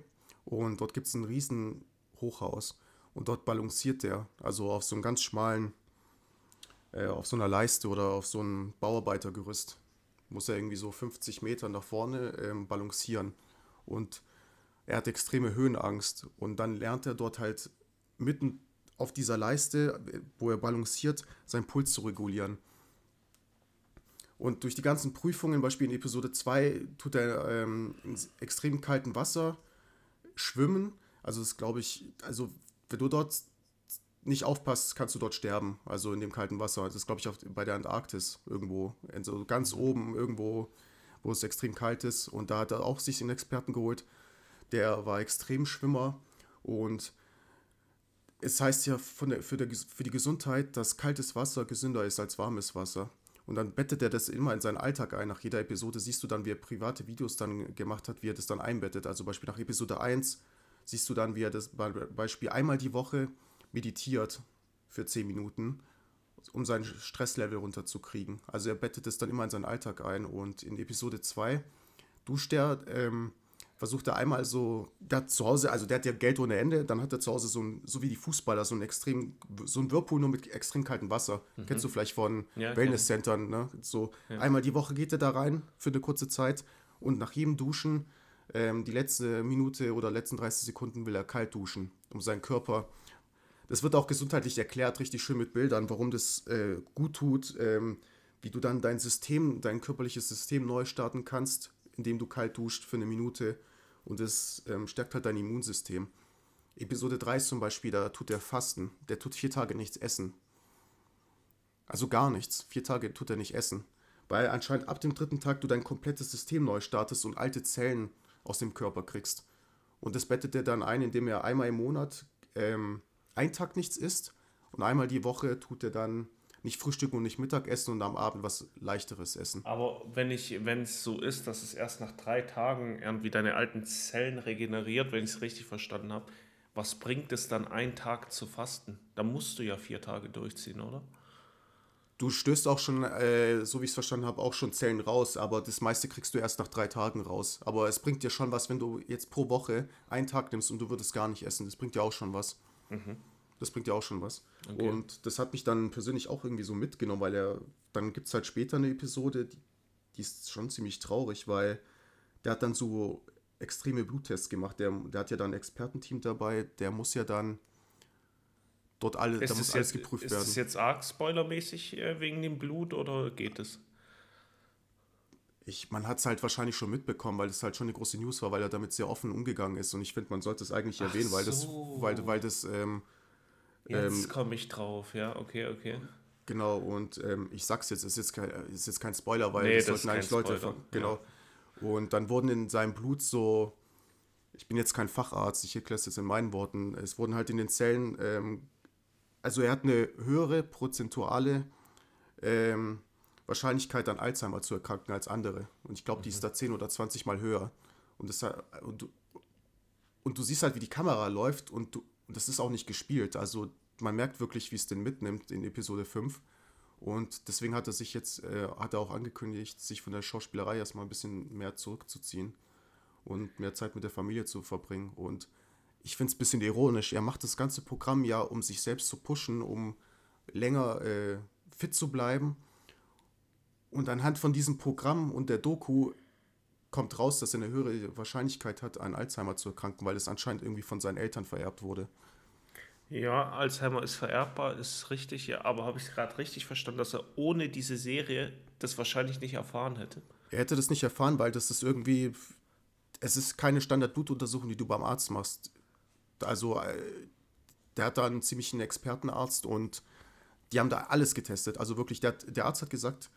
S1: und dort gibt es ein riesen Hochhaus und dort balanciert er, also auf so einem ganz schmalen, äh, auf so einer Leiste oder auf so einem Bauarbeitergerüst. Muss er irgendwie so 50 Meter nach vorne ähm, balancieren und er hat extreme Höhenangst und dann lernt er dort halt mitten auf dieser Leiste, wo er balanciert, seinen Puls zu regulieren. Und durch die ganzen Prüfungen, Beispiel in Episode 2, tut er ähm, in extrem kaltem Wasser schwimmen. Also das glaube ich, also wenn du dort nicht aufpasst, kannst du dort sterben. Also in dem kalten Wasser. Das ist, glaube ich, auf, bei der Antarktis irgendwo. Also ganz oben irgendwo, wo es extrem kalt ist. Und da hat er auch sich einen Experten geholt. Der war extrem Schwimmer. Und es heißt ja von der, für, der, für die Gesundheit, dass kaltes Wasser gesünder ist als warmes Wasser. Und dann bettet er das immer in seinen Alltag ein. Nach jeder Episode siehst du dann, wie er private Videos dann gemacht hat, wie er das dann einbettet. Also Beispiel nach Episode 1 siehst du dann, wie er das Beispiel einmal die Woche meditiert für 10 Minuten, um sein Stresslevel runterzukriegen. Also er bettet es dann immer in seinen Alltag ein. Und in Episode 2 duscht er ähm, versucht er einmal so, der hat zu Hause, also der hat ja Geld ohne Ende, dann hat er zu Hause so ein, so wie die Fußballer, so ein extrem, so ein Whirlpool nur mit extrem kaltem Wasser. Mhm. Kennst du vielleicht von ja, Wellness-Centern, ne? So ja. einmal die Woche geht er da rein für eine kurze Zeit und nach jedem Duschen, ähm, die letzte Minute oder letzten 30 Sekunden will er kalt duschen, um seinen Körper das wird auch gesundheitlich erklärt, richtig schön mit Bildern, warum das äh, gut tut, ähm, wie du dann dein System, dein körperliches System neu starten kannst, indem du kalt duscht für eine Minute und es ähm, stärkt halt dein Immunsystem. Episode 3 ist zum Beispiel, da tut er Fasten. Der tut vier Tage nichts essen. Also gar nichts. Vier Tage tut er nicht essen. Weil anscheinend ab dem dritten Tag du dein komplettes System neu startest und alte Zellen aus dem Körper kriegst. Und das bettet er dann ein, indem er einmal im Monat ähm, einen Tag nichts isst und einmal die Woche tut er dann nicht frühstücken und nicht Mittagessen und am Abend was leichteres essen.
S2: Aber wenn ich, wenn es so ist, dass es erst nach drei Tagen irgendwie deine alten Zellen regeneriert, wenn ich es richtig verstanden habe, was bringt es dann, einen Tag zu fasten? Da musst du ja vier Tage durchziehen, oder?
S1: Du stößt auch schon, äh, so wie ich es verstanden habe, auch schon Zellen raus, aber das meiste kriegst du erst nach drei Tagen raus. Aber es bringt dir schon was, wenn du jetzt pro Woche einen Tag nimmst und du würdest gar nicht essen. Das bringt dir auch schon was. Mhm. Das bringt ja auch schon was. Okay. Und das hat mich dann persönlich auch irgendwie so mitgenommen, weil er, dann gibt es halt später eine Episode, die, die ist schon ziemlich traurig, weil der hat dann so extreme Bluttests gemacht. Der, der hat ja dann ein Expertenteam dabei, der muss ja dann dort alle,
S2: ist da muss alles jetzt, geprüft ist werden. Ist es jetzt arg spoilermäßig äh, wegen dem Blut oder geht es?
S1: Ich, man hat es halt wahrscheinlich schon mitbekommen, weil es halt schon eine große News war, weil er damit sehr offen umgegangen ist. Und ich finde, man sollte es eigentlich erwähnen, weil so. das, weil, weil das ähm,
S2: Jetzt ähm, komme ich drauf, ja, okay, okay.
S1: Genau, und ähm, ich sag's jetzt, ist jetzt kein, ist jetzt kein Spoiler, weil nee, das sollten eigentlich Leute. Spoiler. Genau. Ja. Und dann wurden in seinem Blut so, ich bin jetzt kein Facharzt, ich erkläre es jetzt in meinen Worten, es wurden halt in den Zellen, ähm, also er hat eine höhere prozentuale ähm, Wahrscheinlichkeit an Alzheimer zu erkranken als andere. Und ich glaube, die ist da 10 oder 20 Mal höher. Und, das, und, und du siehst halt, wie die Kamera läuft und, du, und das ist auch nicht gespielt. Also man merkt wirklich, wie es den mitnimmt in Episode 5. Und deswegen hat er sich jetzt, äh, hat er auch angekündigt, sich von der Schauspielerei erstmal ein bisschen mehr zurückzuziehen und mehr Zeit mit der Familie zu verbringen. Und ich finde es ein bisschen ironisch. Er macht das ganze Programm ja, um sich selbst zu pushen, um länger äh, fit zu bleiben. Und anhand von diesem Programm und der Doku kommt raus, dass er eine höhere Wahrscheinlichkeit hat, an Alzheimer zu erkranken, weil es anscheinend irgendwie von seinen Eltern vererbt wurde.
S2: Ja, Alzheimer ist vererbbar, ist richtig, ja, aber habe ich gerade richtig verstanden, dass er ohne diese Serie das wahrscheinlich nicht erfahren hätte?
S1: Er hätte das nicht erfahren, weil das ist irgendwie, es ist keine Standard-Blutuntersuchung, die du beim Arzt machst. Also, äh, der hat da einen ziemlichen Expertenarzt und die haben da alles getestet. Also wirklich, der, der Arzt hat gesagt,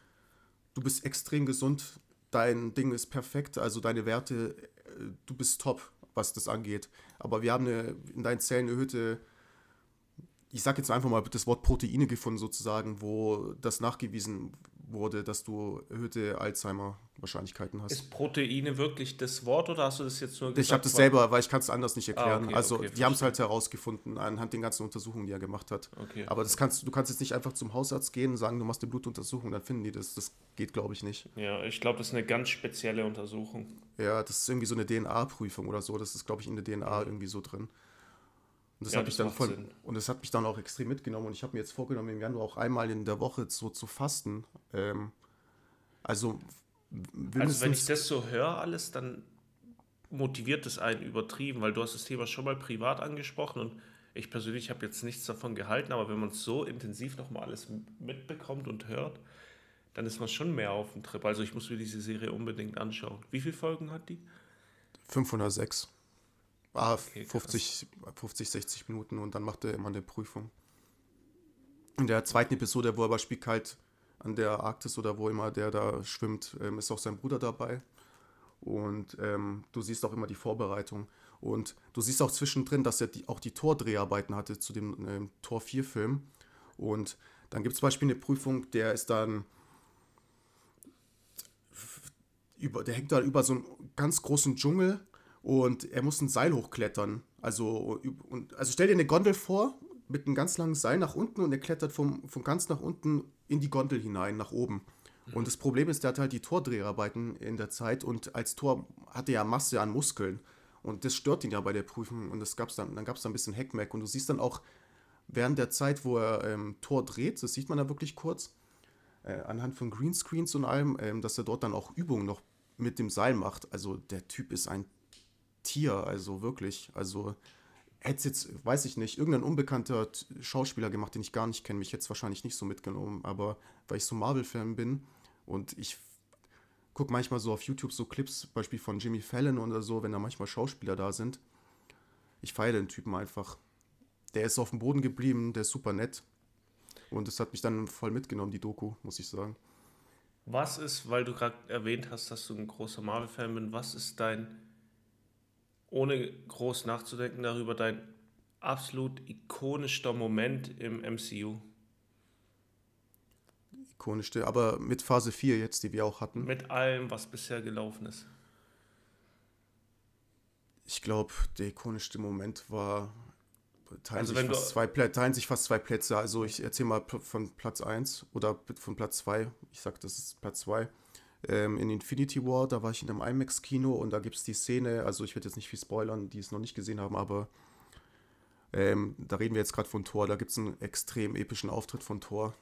S1: du bist extrem gesund, dein Ding ist perfekt, also deine Werte, äh, du bist top, was das angeht. Aber wir haben eine, in deinen Zellen erhöhte ich sage jetzt einfach mal das Wort Proteine gefunden, sozusagen, wo das nachgewiesen wurde, dass du erhöhte Alzheimer-Wahrscheinlichkeiten hast.
S2: Ist Proteine wirklich das Wort oder hast du das jetzt nur
S1: gesagt? Ich habe das selber, weil ich kann es anders nicht erklären. Ah, okay, also okay, die haben es halt herausgefunden anhand den ganzen Untersuchungen, die er gemacht hat. Okay. Aber das kannst du kannst jetzt nicht einfach zum Hausarzt gehen und sagen, du machst eine Blutuntersuchung, dann finden die das. Das geht, glaube ich, nicht.
S2: Ja, ich glaube, das ist eine ganz spezielle Untersuchung.
S1: Ja, das ist irgendwie so eine DNA-Prüfung oder so. Das ist, glaube ich, in der DNA irgendwie so drin. Und das, ja, hat mich dann voll, und das hat mich dann auch extrem mitgenommen. Und ich habe mir jetzt vorgenommen, im Januar auch einmal in der Woche so zu fasten. Ähm, also,
S2: also wenn ich das so höre alles, dann motiviert es einen übertrieben, weil du hast das Thema schon mal privat angesprochen und ich persönlich habe jetzt nichts davon gehalten, aber wenn man es so intensiv nochmal alles mitbekommt und hört, dann ist man schon mehr auf dem Trip. Also ich muss mir diese Serie unbedingt anschauen. Wie viele Folgen hat die?
S1: 506. Ah, okay, 50, 50, 60 Minuten und dann macht er immer eine Prüfung. In der zweiten Episode, wo er aber spielt halt an der Arktis oder wo immer der da schwimmt, ähm, ist auch sein Bruder dabei. Und ähm, du siehst auch immer die Vorbereitung. Und du siehst auch zwischendrin, dass er die, auch die Tordreharbeiten hatte zu dem ähm, Tor 4-Film. Und dann gibt es zum Beispiel eine Prüfung, der ist dann über, der hängt da über so einen ganz großen Dschungel und er muss ein Seil hochklettern. Also, und, also stell dir eine Gondel vor mit einem ganz langen Seil nach unten und er klettert vom, von ganz nach unten in die Gondel hinein, nach oben. Und das Problem ist, der hat halt die Tordreharbeiten in der Zeit und als Tor hat er ja Masse an Muskeln. Und das stört ihn ja bei der Prüfung. Und das gab's dann, dann gab es da ein bisschen Heckmeck. Und du siehst dann auch während der Zeit, wo er ähm, Tor dreht, das sieht man da wirklich kurz, äh, anhand von Greenscreens und allem, ähm, dass er dort dann auch Übungen noch mit dem Seil macht. Also der Typ ist ein Tier, also wirklich. Also hätte es jetzt, weiß ich nicht, irgendein unbekannter Schauspieler gemacht, den ich gar nicht kenne, mich jetzt wahrscheinlich nicht so mitgenommen, aber weil ich so Marvel-Fan bin und ich gucke manchmal so auf YouTube so Clips, Beispiel von Jimmy Fallon oder so, wenn da manchmal Schauspieler da sind. Ich feiere den Typen einfach. Der ist auf dem Boden geblieben, der ist super nett. Und das hat mich dann voll mitgenommen, die Doku, muss ich sagen.
S2: Was ist, weil du gerade erwähnt hast, dass du ein großer Marvel-Fan bist, was ist dein ohne groß nachzudenken darüber, dein absolut ikonischster Moment im MCU?
S1: Ikonischste, aber mit Phase 4 jetzt, die wir auch hatten.
S2: Mit allem, was bisher gelaufen ist.
S1: Ich glaube, der ikonischste Moment war. Teilen, also sich fast zwei, teilen sich fast zwei Plätze. Also ich erzähle mal von Platz 1 oder von Platz 2. Ich sage, das ist Platz 2 ähm, in Infinity War, da war ich in einem IMAX-Kino und da gibt es die Szene, also ich werde jetzt nicht viel spoilern, die es noch nicht gesehen haben, aber ähm, da reden wir jetzt gerade von Thor, da gibt es einen extrem epischen Auftritt von Thor.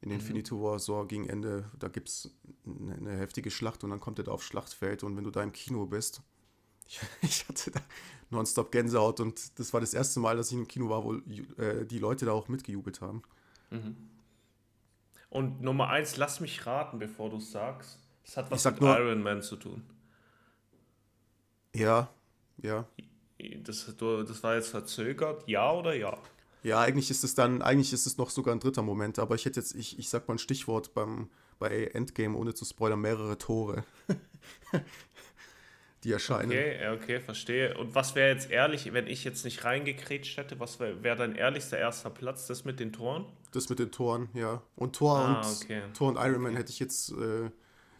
S1: In mhm. Infinity War, so gegen Ende, da gibt es eine, eine, heftige Schlacht und dann kommt er da aufs Schlachtfeld und wenn du da im Kino bist, ich, ich hatte da nonstop Gänsehaut und das war das erste Mal, dass ich im Kino war, wo äh, die Leute da auch mitgejubelt haben. Mhm.
S2: Und Nummer eins, lass mich raten, bevor du es sagst. Es hat was mit nur, Iron Man zu tun.
S1: Ja, ja.
S2: Das, das war jetzt verzögert, ja oder ja?
S1: Ja, eigentlich ist es dann, eigentlich ist es noch sogar ein dritter Moment, aber ich hätte jetzt, ich, ich sag mal ein Stichwort beim, bei Endgame, ohne zu spoilern, mehrere Tore. die erscheinen.
S2: Okay, okay, verstehe. Und was wäre jetzt ehrlich, wenn ich jetzt nicht reingekrätscht hätte, was wäre wär dein ehrlichster erster Platz? Das mit den Toren?
S1: Das mit den Toren, ja. Und Tor
S2: Ah,
S1: und
S2: okay.
S1: Tor und Ironman hätte ich jetzt äh,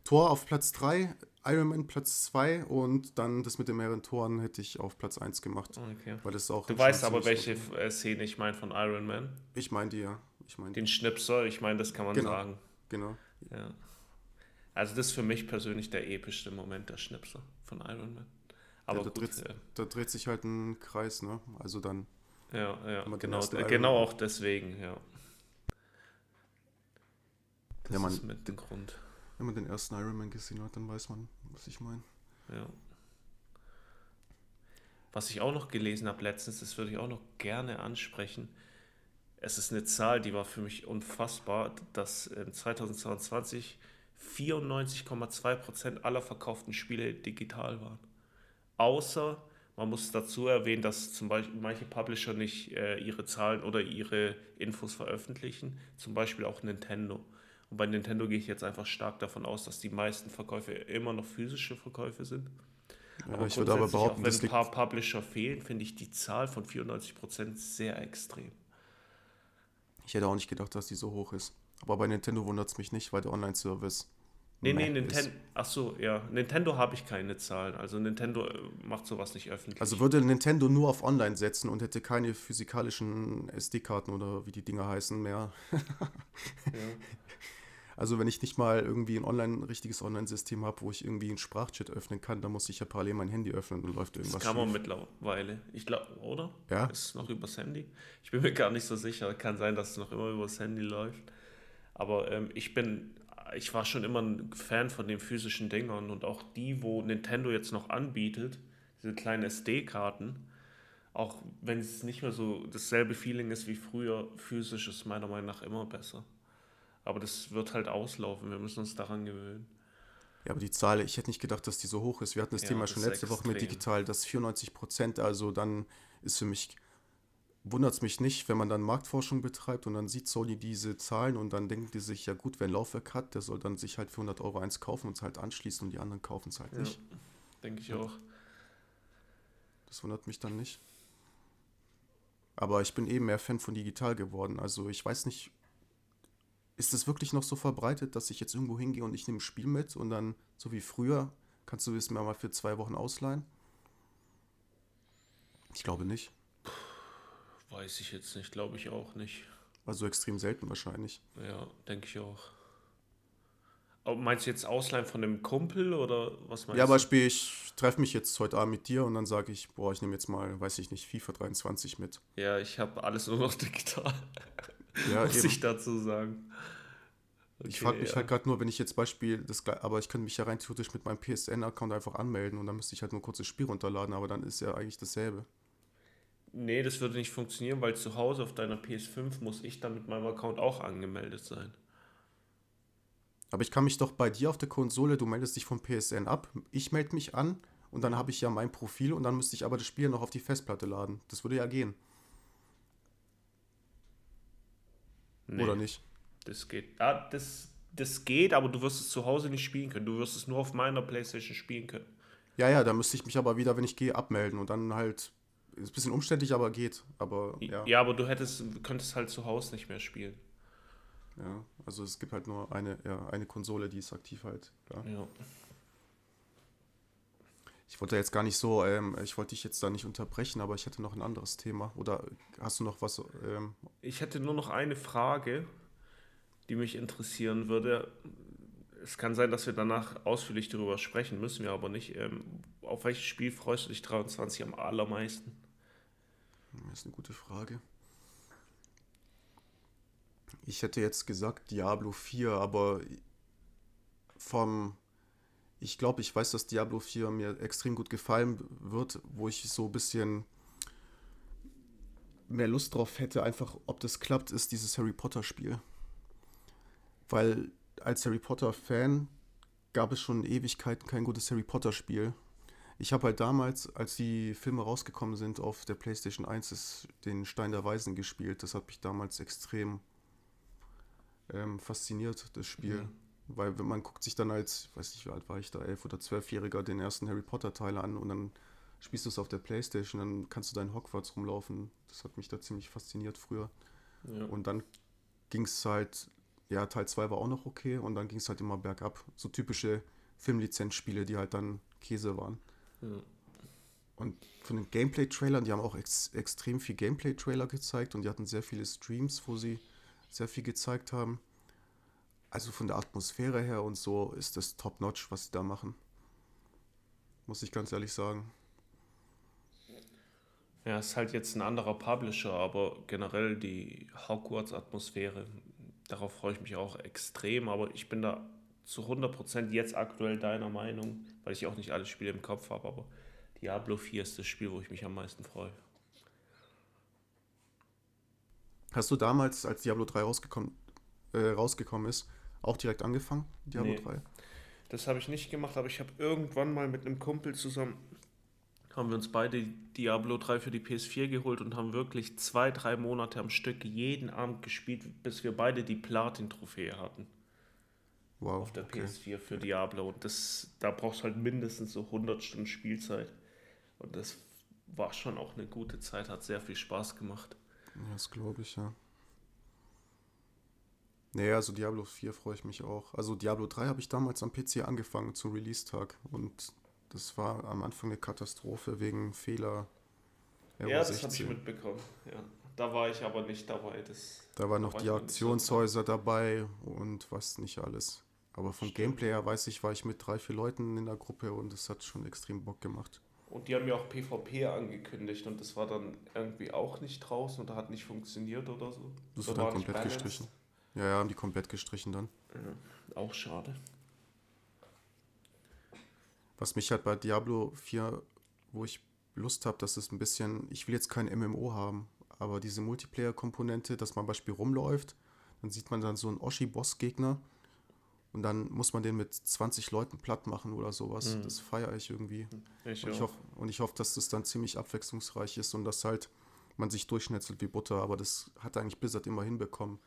S1: Tor auf Platz 3, Ironman Platz 2 und dann das mit den mehreren Toren hätte ich auf Platz 1 gemacht.
S2: Okay.
S1: Weil das auch
S2: Du weißt aber, welche äh, Szene ich meine von Iron Man.
S1: Ich meine die, ja. Ich meine
S2: Den Schnipsel, ich meine, das kann man
S1: Genau.
S2: sagen.
S1: Genau.
S2: Ja. Also das ist für mich persönlich der epischste Moment, der Schnipsel von Iron Man. Aber
S1: ja, da,
S2: gut,
S1: dreht,
S2: äh,
S1: da dreht sich halt ein Kreis, ne? Also dann.
S2: ja, ja,
S1: man
S2: genau,
S1: Iron
S2: genau
S1: Man-
S2: auch deswegen, ja. Das
S1: Ja, man-
S2: ist mit dem Grund.
S1: Wenn man den ersten Ironman gesehen hat, dann weiß man, was ich meine.
S2: Ja. Was ich auch noch gelesen habe letztens, das würde ich auch noch gerne ansprechen. Es ist eine Zahl, die war für mich unfassbar, dass in 2022 94,2% aller verkauften Spiele digital waren. Außer, man muss dazu erwähnen, dass zum Beispiel manche Publisher nicht äh, ihre Zahlen oder ihre Infos veröffentlichen, zum Beispiel auch Nintendo. Und bei Nintendo gehe ich jetzt einfach stark davon aus, dass die meisten Verkäufe immer noch physische Verkäufe sind.
S1: Ja, ich würde aber behaupten,
S2: auch wenn ein paar Publisher fehlen, finde ich die Zahl von 94% sehr extrem.
S1: Ich hätte auch nicht gedacht, dass die so hoch ist. Aber bei Nintendo wundert es mich nicht, weil der Online-Service.
S2: Nee, nee. Nintendo. Ach so, ja. Nintendo habe ich keine Zahlen. Also Nintendo äh, macht sowas nicht öffentlich.
S1: Also würde Nintendo nur auf Online setzen und hätte keine physikalischen SD-Karten oder wie die Dinger heißen mehr.
S2: ja.
S1: Also wenn ich nicht mal irgendwie ein Online, richtiges Online-System habe, wo ich irgendwie einen Sprachchat öffnen kann, dann muss ich ja parallel mein Handy öffnen und läuft
S2: Das
S1: irgendwas
S2: kann man
S1: schief.
S2: mittlerweile. Ich glaube, oder?
S1: Ja.
S2: Ist es noch übers Handy? Ich bin mir gar nicht so sicher. Kann sein, dass es noch immer übers Handy läuft. Aber ähm, ich bin, ich war schon immer ein Fan von den physischen Dingern und auch die, wo Nintendo jetzt noch anbietet, diese kleinen SD-Karten, auch wenn es nicht mehr so dasselbe Feeling ist wie früher, physisch ist meiner Meinung nach immer besser. Aber das wird halt auslaufen, wir müssen uns daran gewöhnen.
S1: Ja, aber die Zahl, ich hätte nicht gedacht, dass die so hoch ist. Wir hatten das
S2: Ja,
S1: Thema schon letzte Woche mit
S2: extrem.
S1: digital, dass 94 Prozent, also dann ist für mich, wundert es mich nicht, wenn man dann Marktforschung betreibt und dann sieht Sony diese Zahlen und dann denken die sich, ja gut, wer ein Laufwerk hat, der soll dann sich halt für 100 Euro eins kaufen und es halt anschließen und die anderen kaufen es halt
S2: Ja,
S1: nicht.
S2: denke ich
S1: Ja.
S2: auch.
S1: Das wundert mich dann nicht. Aber ich bin eben mehr Fan von digital geworden. Also ich weiß nicht, ist es wirklich noch so verbreitet, dass ich jetzt irgendwo hingehe und ich nehme ein Spiel mit und dann, so wie früher, kannst du es mir mal für zwei Wochen ausleihen? Ich glaube nicht.
S2: Weiß ich jetzt nicht, glaube ich auch nicht.
S1: Also extrem selten wahrscheinlich.
S2: Ja, denke ich auch. Aber meinst du jetzt Ausleihen von einem Kumpel oder was meinst
S1: Ja,
S2: du?
S1: Beispiel, ich treffe mich jetzt heute Abend mit dir und dann sage ich, boah, ich nehme jetzt mal, weiß ich nicht, FIFA 23 mit.
S2: Ja, ich habe alles nur noch digital,
S1: Ja,
S2: muss
S1: eben.
S2: ich dazu sagen.
S1: Ich
S2: Okay,
S1: frage mich
S2: ja.
S1: halt gerade nur, wenn ich jetzt Beispiel, das, aber ich könnte mich ja rein theoretisch mit meinem PSN-Account einfach anmelden und dann müsste ich halt nur kurz das Spiel runterladen, aber dann ist ja eigentlich dasselbe.
S2: Nee, das würde nicht funktionieren, weil zu Hause auf deiner PS5 muss ich dann mit meinem Account auch angemeldet sein.
S1: Aber ich kann mich doch bei dir auf der Konsole, du meldest dich vom PSN ab, ich melde mich an und dann habe ich ja mein Profil und dann müsste ich aber das Spiel noch auf die Festplatte laden. Das würde ja gehen,
S2: Nee,
S1: oder nicht?
S2: Das geht. Ah, das, das geht, aber du wirst es zu Hause nicht spielen können. Du wirst es nur auf meiner Playstation spielen können.
S1: Ja, ja, da müsste ich mich aber wieder, wenn ich gehe, abmelden und dann halt, ist ein bisschen umständlich, aber geht. Aber ja,
S2: Ja, aber du hättest, könntest halt zu Hause nicht mehr spielen.
S1: ja, also es gibt halt nur eine, ja, eine Konsole, die ist aktiv halt. Klar.
S2: Ja.
S1: Ich wollte jetzt gar nicht so, ähm, ich wollte dich jetzt da nicht unterbrechen, aber ich hätte noch ein anderes Thema. Oder hast du noch was? Ähm,
S2: Ich hätte nur noch eine Frage, die mich interessieren würde. Es kann sein, dass wir danach ausführlich darüber sprechen, müssen wir aber nicht. Ähm, auf welches Spiel freust du dich 23 am allermeisten?
S1: Das ist eine gute Frage. Ich hätte jetzt gesagt Diablo 4, aber vom. Ich glaube, ich weiß, dass Diablo 4 mir extrem gut gefallen wird, wo ich so ein bisschen mehr Lust drauf hätte, einfach ob das klappt, ist dieses Harry Potter Spiel. Weil als Harry Potter Fan gab es schon Ewigkeiten kein gutes Harry Potter Spiel. Ich habe halt damals, als die Filme rausgekommen sind, auf der PlayStation 1 das, den Stein der Weisen gespielt. Das hat mich damals extrem ähm, fasziniert, das Spiel.
S2: Mhm.
S1: Weil wenn man guckt sich dann als, weiß nicht, wie alt war ich da, elf oder zwölfjähriger den ersten Harry Potter Teil an und dann spielst du es auf der Playstation, dann kannst du deinen Hogwarts rumlaufen. Das hat mich da ziemlich fasziniert früher. Ja. Und dann ging es halt, ja, Teil 2 war auch noch okay und dann ging es halt immer bergab. So typische Filmlizenzspiele, die halt dann Käse waren. Ja. Und von den Gameplay-Trailern, die haben auch ex extrem viel Gameplay-Trailer gezeigt und die hatten sehr viele Streams, wo sie sehr viel gezeigt haben. Also von der Atmosphäre her und so ist das top-notch, was sie da machen. Muss ich ganz ehrlich sagen.
S2: Ja, es ist halt jetzt ein anderer Publisher, aber generell die Hogwarts-Atmosphäre, darauf freue ich mich auch extrem, aber ich bin da zu 100% jetzt aktuell deiner Meinung, weil ich auch nicht alle Spiele im Kopf habe, aber Diablo 4 ist das Spiel, wo ich mich am meisten freue.
S1: Hast du damals, als Diablo 3 rausgekommen, äh, rausgekommen ist, auch direkt angefangen, Diablo nee, 3?
S2: Das habe ich nicht gemacht, aber ich habe irgendwann mal mit einem Kumpel zusammen haben wir uns beide Diablo 3 für die PS4 geholt und haben wirklich zwei, drei Monate am Stück jeden Abend gespielt, bis wir beide die Platin-Trophäe hatten. Wow. Auf der okay. PS4 für Diablo. Und das, da brauchst du halt mindestens so 100 Stunden Spielzeit. Und das war schon auch eine gute Zeit, hat sehr viel Spaß gemacht.
S1: Ja, das glaube ich, ja. Naja, also Diablo 4 freue ich mich auch. Also Diablo 3 habe ich damals am PC angefangen zum Release-Tag und das war am Anfang eine Katastrophe wegen Fehler.
S2: Ja, das habe ich mitbekommen. Ja. Da war ich aber nicht dabei. Das,
S1: da waren noch die Auktionshäuser dabei und was nicht alles. Aber vom Stimmt. Gameplay her weiß ich, war ich mit drei, vier Leuten in der Gruppe und es hat schon extrem Bock gemacht.
S2: Und die haben ja auch PvP angekündigt und das war dann irgendwie auch nicht draußen oder hat nicht funktioniert oder so.
S1: Das wird dann komplett gestrichen. Ja, ja, haben die komplett gestrichen dann.
S2: Ja, auch schade.
S1: Was mich halt bei Diablo 4, wo ich Lust habe, dass es ein bisschen, ich will jetzt kein MMO haben, aber diese Multiplayer-Komponente, dass man zum Beispiel rumläuft, dann sieht man dann so einen Oshi-Boss-Gegner und dann muss man den mit 20 Leuten platt machen oder sowas. Mhm. Das feiere ich irgendwie. Ich und, ich hoff, und ich hoffe, dass das dann ziemlich abwechslungsreich ist und dass halt man sich durchschnetzelt wie Butter, aber das hat eigentlich Blizzard immer hinbekommen.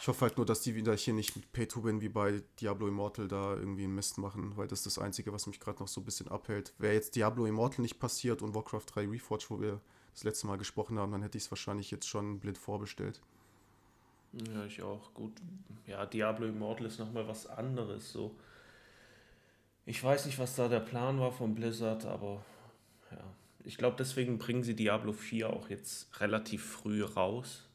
S1: Ich hoffe halt nur, dass die wieder hier nicht mit Pay-to-Win wie bei Diablo Immortal da irgendwie einen Mist machen, weil das ist das Einzige, was mich gerade noch so ein bisschen abhält. Wäre jetzt Diablo Immortal nicht passiert und Warcraft 3 Reforged, wo wir das letzte Mal gesprochen haben, dann hätte ich es wahrscheinlich jetzt schon blind vorbestellt.
S2: Ja, ich auch. Gut. Ja, Diablo Immortal ist nochmal was anderes. So. Ich weiß nicht, was da der Plan war von Blizzard, aber ja. Ich glaube, deswegen bringen sie Diablo 4 auch jetzt relativ früh raus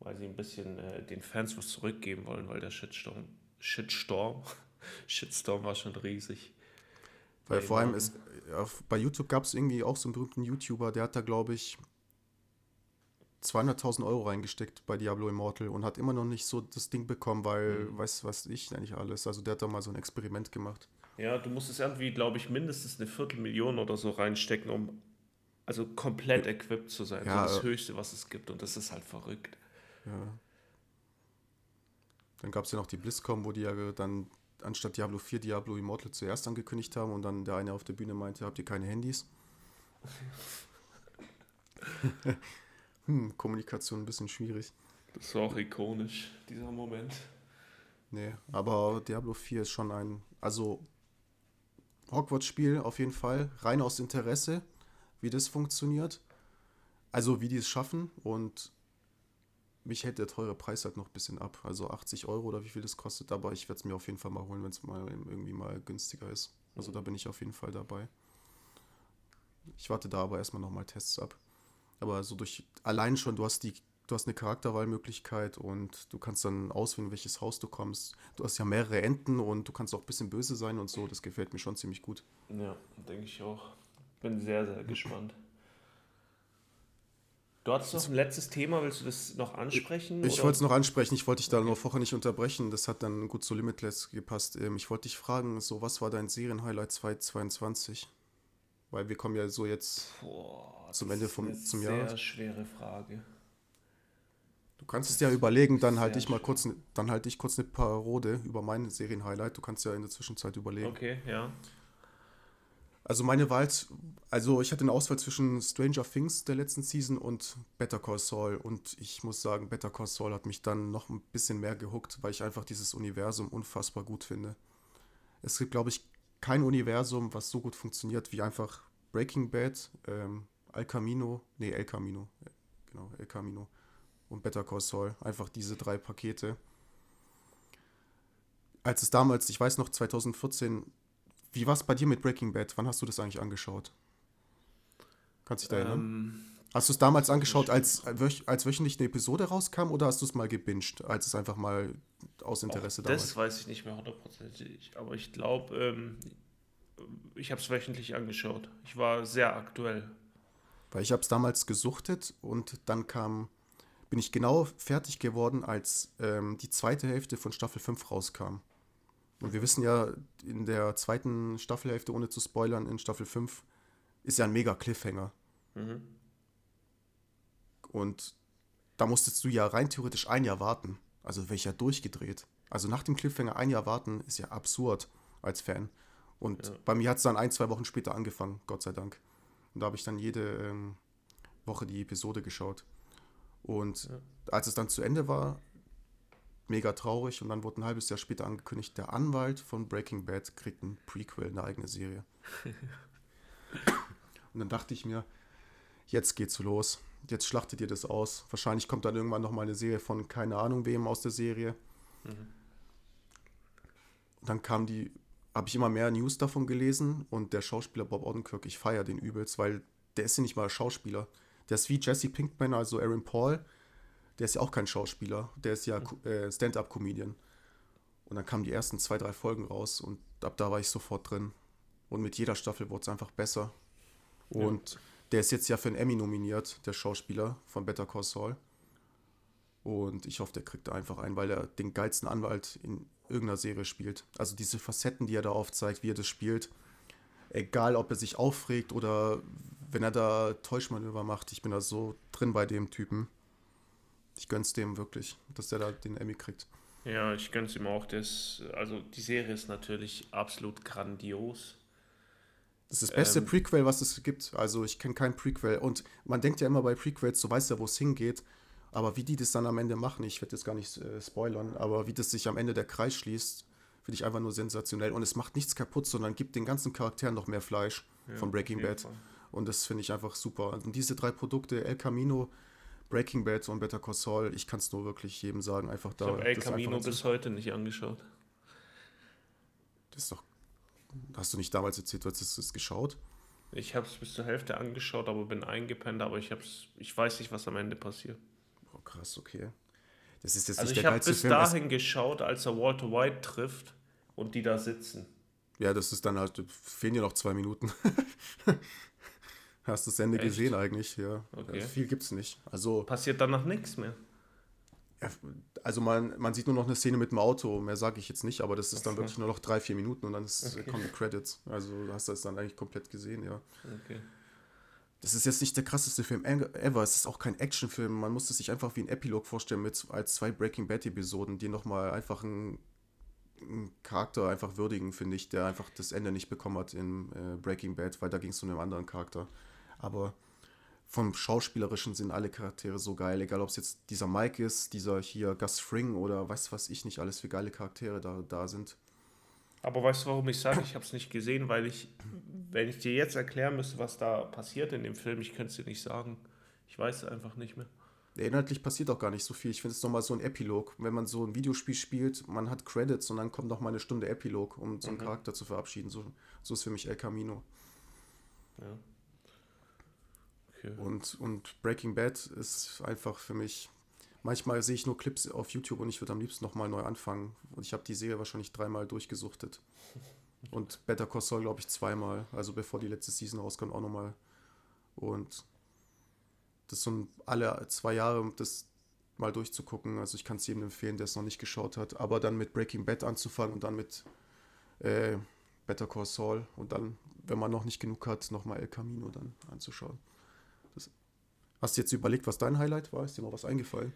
S2: weil sie ein bisschen äh, den Fans was zurückgeben wollen, weil der Shitstorm, Shitstorm, Shitstorm war schon riesig.
S1: Weil vor allem ist, bei YouTube gab es irgendwie auch so einen berühmten YouTuber, der hat da, glaube ich, 200.000 Euro reingesteckt bei Diablo Immortal und hat immer noch nicht so das Ding bekommen, weil, mhm. weiß was ich, eigentlich alles. Also der hat da mal so ein Experiment gemacht.
S2: Ja, du musst es irgendwie, glaube ich, mindestens eine Viertelmillion oder so reinstecken, um also komplett equipped zu sein. Ja, so das äh, Höchste, was es gibt. Und das ist halt verrückt. Ja.
S1: Dann gab es ja noch die BlizzCon, wo die ja dann anstatt Diablo 4 Diablo Immortal zuerst angekündigt haben und dann der eine auf der Bühne meinte, habt ihr keine Handys? hm, Kommunikation ein bisschen schwierig.
S2: Das war auch ikonisch, dieser Moment.
S1: Nee, aber Diablo 4 ist schon ein, also Hogwarts-Spiel auf jeden Fall, rein aus Interesse, wie das funktioniert. Also wie die es schaffen und mich hält der teure Preis halt noch ein bisschen ab. Also 80 Euro oder wie viel das kostet, aber ich werde es mir auf jeden Fall mal holen, wenn es mal irgendwie mal günstiger ist. Also da bin ich auf jeden Fall dabei. Ich warte da aber erstmal nochmal Tests ab. Aber so durch allein schon, du hast die, du hast eine Charakterwahlmöglichkeit und du kannst dann auswählen, welches Haus du kommst. Du hast ja mehrere Enten und du kannst auch ein bisschen böse sein und so. Das gefällt mir schon ziemlich gut.
S2: Ja, denke ich auch. Bin sehr, sehr gespannt. Du hattest noch ein letztes Thema, willst du das noch ansprechen?
S1: Ich, wollte es noch ansprechen, ich wollte dich da okay. noch vorher nicht unterbrechen, das hat dann gut zu Limitless gepasst. Ähm, ich wollte dich fragen, so was war dein Serienhighlight 2022? Weil wir kommen ja so jetzt Boah, zum Ende vom zum
S2: Jahr. Sehr schwere Frage.
S1: Du kannst es ja überlegen, dann halte ich mal kurz, ne, dann halte ich kurz eine Parode über mein Serienhighlight. Du kannst ja in der Zwischenzeit überlegen.
S2: Okay, ja.
S1: Also meine Wahl, also ich hatte eine Auswahl zwischen Stranger Things der letzten Season und Better Call Saul und ich muss sagen, Better Call Saul hat mich dann noch ein bisschen mehr gehuckt, weil ich einfach dieses Universum unfassbar gut finde. Es gibt, glaube ich, kein Universum, was so gut funktioniert wie einfach Breaking Bad, ähm, Al Camino, nee, El Camino, genau, El Camino und Better Call Saul. Einfach diese drei Pakete. Als es damals, ich weiß noch, 2014 wie war es bei dir mit Breaking Bad? Wann hast du das eigentlich angeschaut? Kannst du dich da erinnern? Ähm, hast du es damals angeschaut, als, als wöchentlich eine Episode rauskam oder hast du es mal gebinged, als es einfach mal aus Interesse
S2: da war? Das weiß ich nicht mehr hundertprozentig, aber ich glaube, ähm, ich habe es wöchentlich angeschaut. Ich war sehr aktuell.
S1: Weil ich habe es damals gesuchtet und dann kam, bin ich genau fertig geworden, als ähm, die zweite Hälfte von Staffel 5 rauskam. Und wir wissen ja, in der zweiten Staffelhälfte, ohne zu spoilern, in Staffel 5, ist ja ein mega Cliffhanger. Mhm. Und da musstest du ja rein theoretisch ein Jahr warten. Also wäre ich ja durchgedreht. Also nach dem Cliffhanger ein Jahr warten ist ja absurd als Fan. Und ja. bei mir hat es dann ein, zwei Wochen später angefangen, Gott sei Dank. Und da habe ich dann jede ähm, Woche die Episode geschaut. Und ja. als es dann zu Ende war, mega traurig und dann wurde ein halbes Jahr später angekündigt, der Anwalt von Breaking Bad kriegt ein Prequel, eine eigene Serie. und dann dachte ich mir, jetzt geht's los. Jetzt schlachtet ihr das aus. Wahrscheinlich kommt dann irgendwann noch mal eine Serie von keine Ahnung wem aus der Serie. Mhm. Dann kam die, habe ich immer mehr News davon gelesen und der Schauspieler Bob Odenkirk, ich feiere den übelst, weil der ist ja nicht mal Schauspieler. Der ist wie Jesse Pinkman, also Aaron Paul, der ist ja auch kein Schauspieler, der ist ja mhm. äh, Stand-up-Comedian. Und dann kamen die ersten zwei, drei Folgen raus und ab da war ich sofort drin. Und mit jeder Staffel wurde es einfach besser. Und ja. der ist jetzt ja für einen Emmy nominiert, der Schauspieler von Better Call Saul. Und ich hoffe, der kriegt da einfach ein, weil er den geilsten Anwalt in irgendeiner Serie spielt. Also diese Facetten, die er da aufzeigt, wie er das spielt. Egal, ob er sich aufregt oder wenn er da Täuschmanöver macht, ich bin da so drin bei dem Typen ich gönn's dem wirklich, dass der da den Emmy kriegt.
S2: Ja, ich gönn's ihm auch. Das, also die Serie ist natürlich absolut grandios.
S1: Das ist das beste ähm, Prequel, was es gibt. Also ich kenne kein Prequel. Und man denkt ja immer bei Prequels, du weißt ja, wo es hingeht. Aber wie die das dann am Ende machen, ich werde jetzt gar nicht äh, spoilern, aber wie das sich am Ende der Kreis schließt, finde ich einfach nur sensationell. Und es macht nichts kaputt, sondern gibt den ganzen Charakteren noch mehr Fleisch ja, von Breaking Bad. Fall. Und das finde ich einfach super. Und diese drei Produkte, El Camino, Breaking Bad und Better Call Saul, ich kann es nur wirklich jedem sagen, einfach da.
S2: Ich habe El Camino bis heute nicht angeschaut.
S1: Das ist doch. Hast du nicht damals erzählt, du hast es geschaut?
S2: Ich habe es bis zur Hälfte angeschaut, aber bin eingepennt, aber ich hab's, ich weiß nicht, was am Ende passiert.
S1: Oh krass, okay. Das ist jetzt
S2: also nicht ich habe bis Film, dahin geschaut, als er Walter White trifft und die da sitzen.
S1: Ja, das ist dann halt, fehlen ja noch zwei Minuten. Hast du das Ende Echt? gesehen eigentlich, ja. Okay. Also viel gibt es nicht. Also,
S2: Passiert danach nichts mehr?
S1: Ja, also man, man sieht nur noch eine Szene mit dem Auto, mehr sage ich jetzt nicht, aber das ist dann okay. wirklich nur noch drei, vier Minuten und dann ist, okay. kommen die Credits. Also hast du das dann eigentlich komplett gesehen, ja. Okay. Das ist jetzt nicht der krasseste Film ever. Es ist auch kein Actionfilm. Man muss es sich einfach wie ein Epilog vorstellen mit als zwei Breaking Bad Episoden, die nochmal einfach einen, einen, Charakter einfach würdigen, finde ich, der einfach das Ende nicht bekommen hat in äh, Breaking Bad, weil da ging es um einen anderen Charakter. Aber vom Schauspielerischen sind alle Charaktere so geil, egal ob es jetzt dieser Mike ist, dieser hier Gus Fring oder weiß was ich nicht alles für geile Charaktere da, da sind.
S2: Aber weißt du, warum ich sage, ich habe es nicht gesehen? Weil ich, wenn ich dir jetzt erklären müsste, was da passiert in dem Film, ich könnte es dir nicht sagen. Ich weiß es einfach nicht mehr.
S1: Inhaltlich passiert auch gar nicht so viel. Ich finde es nochmal so ein Epilog. Wenn man so ein Videospiel spielt, man hat Credits und dann kommt noch mal eine Stunde Epilog, um so einen mhm. Charakter zu verabschieden. So, so ist für mich El Camino. Ja. Okay. Und, und Breaking Bad ist einfach für mich. Manchmal sehe ich nur Clips auf YouTube und ich würde am liebsten nochmal neu anfangen. Und ich habe die Serie wahrscheinlich dreimal durchgesuchtet. Und Better Call Saul, glaube ich, zweimal. Also bevor die letzte Season rauskommt, auch nochmal. Und das so alle zwei Jahre, das mal durchzugucken. Also ich kann es jedem empfehlen, der es noch nicht geschaut hat. Aber dann mit Breaking Bad anzufangen und dann mit äh, Better Call Saul und dann, wenn man noch nicht genug hat, nochmal El Camino dann anzuschauen. Hast du jetzt überlegt, was dein Highlight war? Ist dir mal was eingefallen?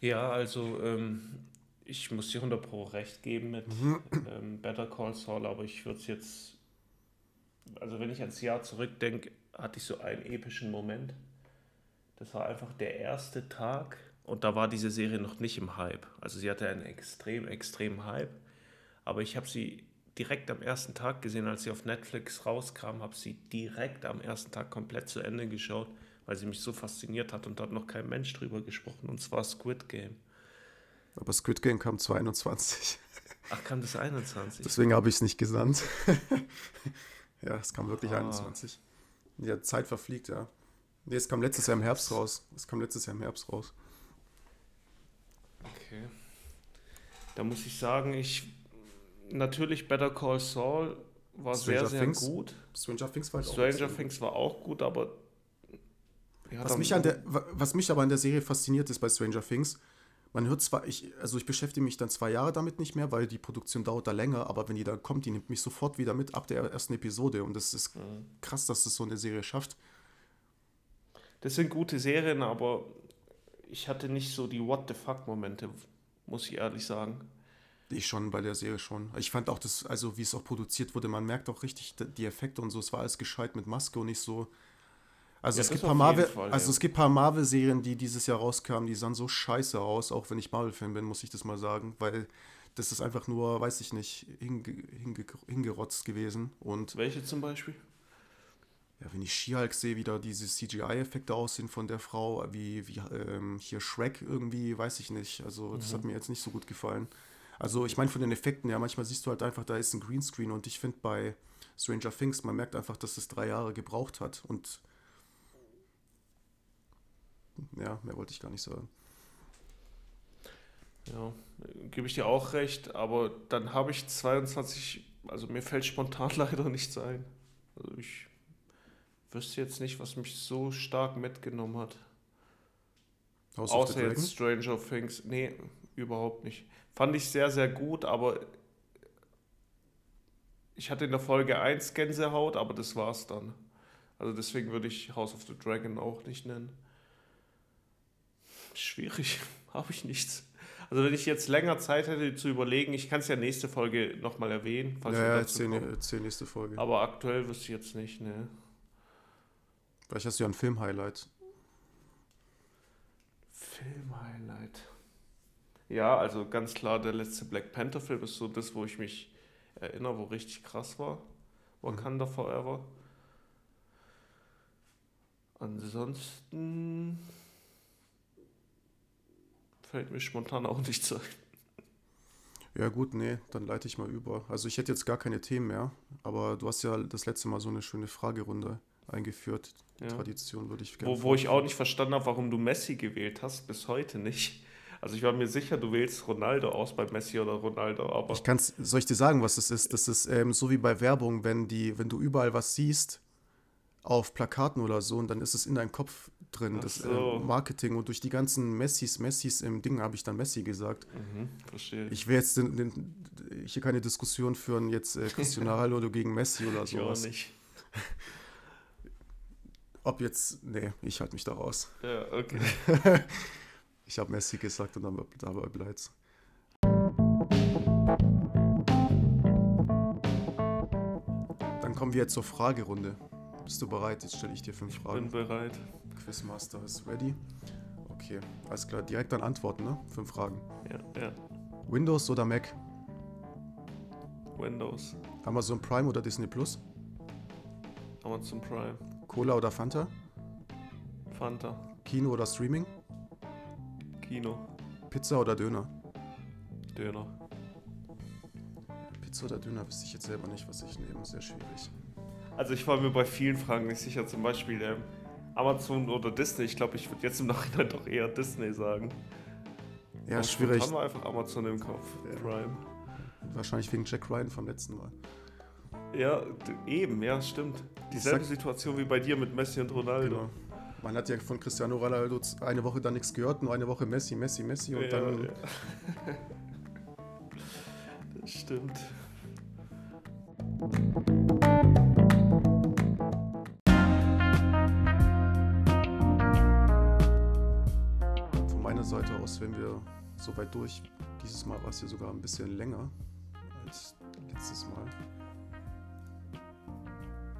S2: Ja, also ähm, ich muss dir 100 Pro recht geben mit mhm. ähm, Better Call Saul, aber ich würde es jetzt also wenn ich ans Jahr zurückdenke, hatte ich so einen epischen Moment. Das war einfach der erste Tag und da war diese Serie noch nicht im Hype. Also sie hatte einen extrem, extrem Hype. Aber ich habe sie direkt am ersten Tag gesehen, als sie auf Netflix rauskam, habe sie direkt am ersten Tag komplett zu Ende geschaut, weil sie mich so fasziniert hat und da hat noch kein Mensch drüber gesprochen. Und zwar Squid Game.
S1: Aber Squid Game kam 22.
S2: Ach, kam das 21?
S1: Deswegen habe ich es nicht gesandt. ja, es kam wirklich ah. 21. Ja, Zeit verfliegt, ja. Nee, es kam letztes Jahr im Herbst raus. Es kam letztes Jahr im Herbst raus.
S2: Okay. Da muss ich sagen, ich natürlich Better Call Saul war Stranger sehr, Things. sehr gut.
S1: Stranger Things war
S2: Stranger auch Things war auch gut, aber
S1: ja, was, mich an der, was mich aber an der Serie fasziniert ist bei Stranger Things, man hört zwar, ich, also ich beschäftige mich dann zwei Jahre damit nicht mehr, weil die Produktion dauert da länger, aber wenn die da kommt, die nimmt mich sofort wieder mit ab der ersten Episode und das ist mhm. krass, dass das so eine Serie schafft.
S2: Das sind gute Serien, aber ich hatte nicht so die What the fuck Momente, muss ich ehrlich sagen.
S1: Ich schon bei der Serie schon. Ich fand auch das, also wie es auch produziert wurde, man merkt auch richtig die Effekte und so. Es war alles gescheit mit Maske und nicht so, also, ja, es, gibt paar Marvel, Fall, also ja. es gibt paar Marvel-Serien, die dieses Jahr rauskamen, die sahen so scheiße aus, auch wenn ich Marvel-Fan bin, muss ich das mal sagen, weil das ist einfach nur, weiß ich nicht, hinge, hinge, hingerotzt gewesen. Und
S2: Welche zum Beispiel?
S1: Ja, wenn ich She-Hulk sehe, wie da diese CGI-Effekte aussehen von der Frau, wie, wie ähm, hier Shrek irgendwie, weiß ich nicht. Also das mhm. hat mir jetzt nicht so gut gefallen. Also ich meine von den Effekten, ja, manchmal siehst du halt einfach, da ist ein Greenscreen und ich finde bei Stranger Things, man merkt einfach, dass es drei Jahre gebraucht hat und ja, mehr wollte ich gar nicht sagen.
S2: Ja, gebe ich dir auch recht, aber dann habe ich 22, also mir fällt spontan leider nichts ein. Also ich wüsste jetzt nicht, was mich so stark mitgenommen hat. House Außer jetzt Stranger Things. Nee, überhaupt nicht. Fand ich sehr, sehr gut, aber ich hatte in der Folge 1 Gänsehaut, aber das war's dann. Also deswegen würde ich House of the Dragon auch nicht nennen. Schwierig, habe ich nichts. Also wenn ich jetzt länger Zeit hätte zu überlegen, ich kann es ja nächste Folge nochmal erwähnen.
S1: Falls ja, ja zehn, zehn nächste Folge.
S2: Aber aktuell wüsste ich jetzt nicht, ne.
S1: Vielleicht hast du ja ein Film-Highlight.
S2: Film-Highlight. Ja, also ganz klar, der letzte Black Panther-Film ist so das, wo ich mich erinnere, wo richtig krass war. Wakanda mhm. Forever. Ansonsten fällt mir spontan auch nicht ein.
S1: Ja gut, nee, dann leite ich mal über. Also ich hätte jetzt gar keine Themen mehr, aber du hast ja das letzte Mal so eine schöne Fragerunde eingeführt. Ja. Tradition würde ich
S2: gerne. Wo, wo ich auch nicht verstanden habe, warum du Messi gewählt hast, bis heute nicht. Also ich war mir sicher, du wählst Ronaldo aus bei Messi oder Ronaldo, aber.
S1: Ich kann's, soll ich dir sagen, was das ist? Das ist ähm, so wie bei Werbung, wenn die, wenn du überall was siehst auf Plakaten oder so und dann ist es in deinem Kopf drin, Ach das äh, so. äh, Marketing und durch die ganzen Messis, Messis im Ding habe ich dann Messi gesagt.
S2: Mhm, verstehe.
S1: Ich will jetzt den, den, hier keine Diskussion führen, jetzt äh, Cristiano Ronaldo gegen Messi oder sowas. Ich auch nicht. Ob jetzt, nee, ich halte mich da raus.
S2: Ja, okay.
S1: ich habe Messi gesagt und dann dabei bleibt's. Dann kommen wir jetzt zur Fragerunde. Bist du bereit? Jetzt stelle ich dir fünf Fragen.
S2: Ich bin bereit.
S1: Quizmaster ist ready. Okay, alles klar. Direkt dann antworten, ne? Fünf Fragen.
S2: Ja, ja.
S1: Windows oder Mac?
S2: Windows.
S1: Amazon Prime oder Disney Plus?
S2: Amazon Prime.
S1: Cola oder Fanta?
S2: Fanta.
S1: Kino oder Streaming?
S2: Kino.
S1: Pizza oder Döner?
S2: Döner.
S1: Pizza oder Döner wüsste ich jetzt selber nicht, was ich nehme. Sehr schwierig.
S2: Also ich war mir bei vielen Fragen nicht sicher, zum Beispiel ähm, Amazon oder Disney. Ich glaube, ich würde jetzt im Nachhinein doch eher Disney sagen.
S1: Ja, Und schwierig.
S2: Haben wir einfach Amazon im Kopf. Ja. Prime.
S1: Wahrscheinlich wegen Jack Ryan vom letzten Mal.
S2: Ja, eben, ja, stimmt. Dieselbe Situation wie bei dir mit Messi und Ronaldo. Genau.
S1: Man hat ja von Cristiano Ronaldo eine Woche dann nichts gehört, nur eine Woche Messi, Messi, Messi und ja, dann. Ja.
S2: das stimmt.
S1: Aus, wenn wir so weit durch. Dieses Mal war es hier sogar ein bisschen länger als letztes Mal.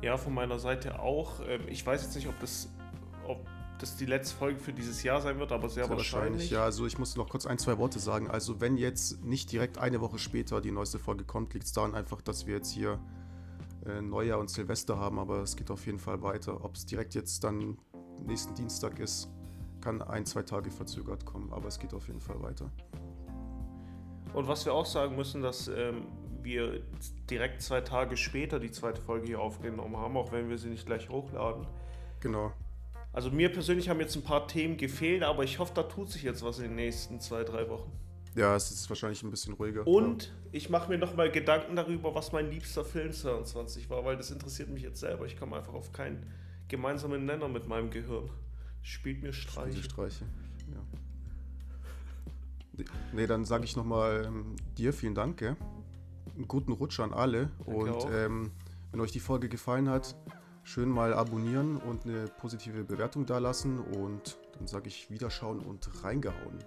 S2: Ja, von meiner Seite auch. Ähm, ich weiß jetzt nicht, ob das, ob das die letzte Folge für dieses Jahr sein wird, aber sehr, sehr wahrscheinlich. wahrscheinlich.
S1: Ja, also ich muss noch kurz ein, zwei Worte sagen. Also wenn jetzt nicht direkt eine Woche später die neueste Folge kommt, liegt es daran einfach, dass wir jetzt hier äh, Neujahr und Silvester haben, aber es geht auf jeden Fall weiter. Ob es direkt jetzt dann nächsten Dienstag ist, kann ein, zwei Tage verzögert kommen, aber es geht auf jeden Fall weiter.
S2: Und was wir auch sagen müssen, dass ähm, wir direkt zwei Tage später die zweite Folge hier aufgenommen haben, auch wenn wir sie nicht gleich hochladen.
S1: Genau.
S2: Also mir persönlich haben jetzt ein paar Themen gefehlt, aber ich hoffe, da tut sich jetzt was in den nächsten zwei, drei Wochen.
S1: Ja, es ist wahrscheinlich ein bisschen ruhiger.
S2: Und ja. ich mache mir nochmal Gedanken darüber, was mein liebster Film 22 war, weil das interessiert mich jetzt selber. Ich komme einfach auf keinen gemeinsamen Nenner mit meinem Gehirn. Spielt mir Streiche. Spielt
S1: Streiche. Ja. nee, dann sage ich nochmal ähm, dir vielen Dank. Gell? Einen guten Rutsch an alle. Danke und ähm, wenn euch die Folge gefallen hat, schön mal abonnieren und eine positive Bewertung dalassen. Und dann sage ich Wiederschauen und reingehauen.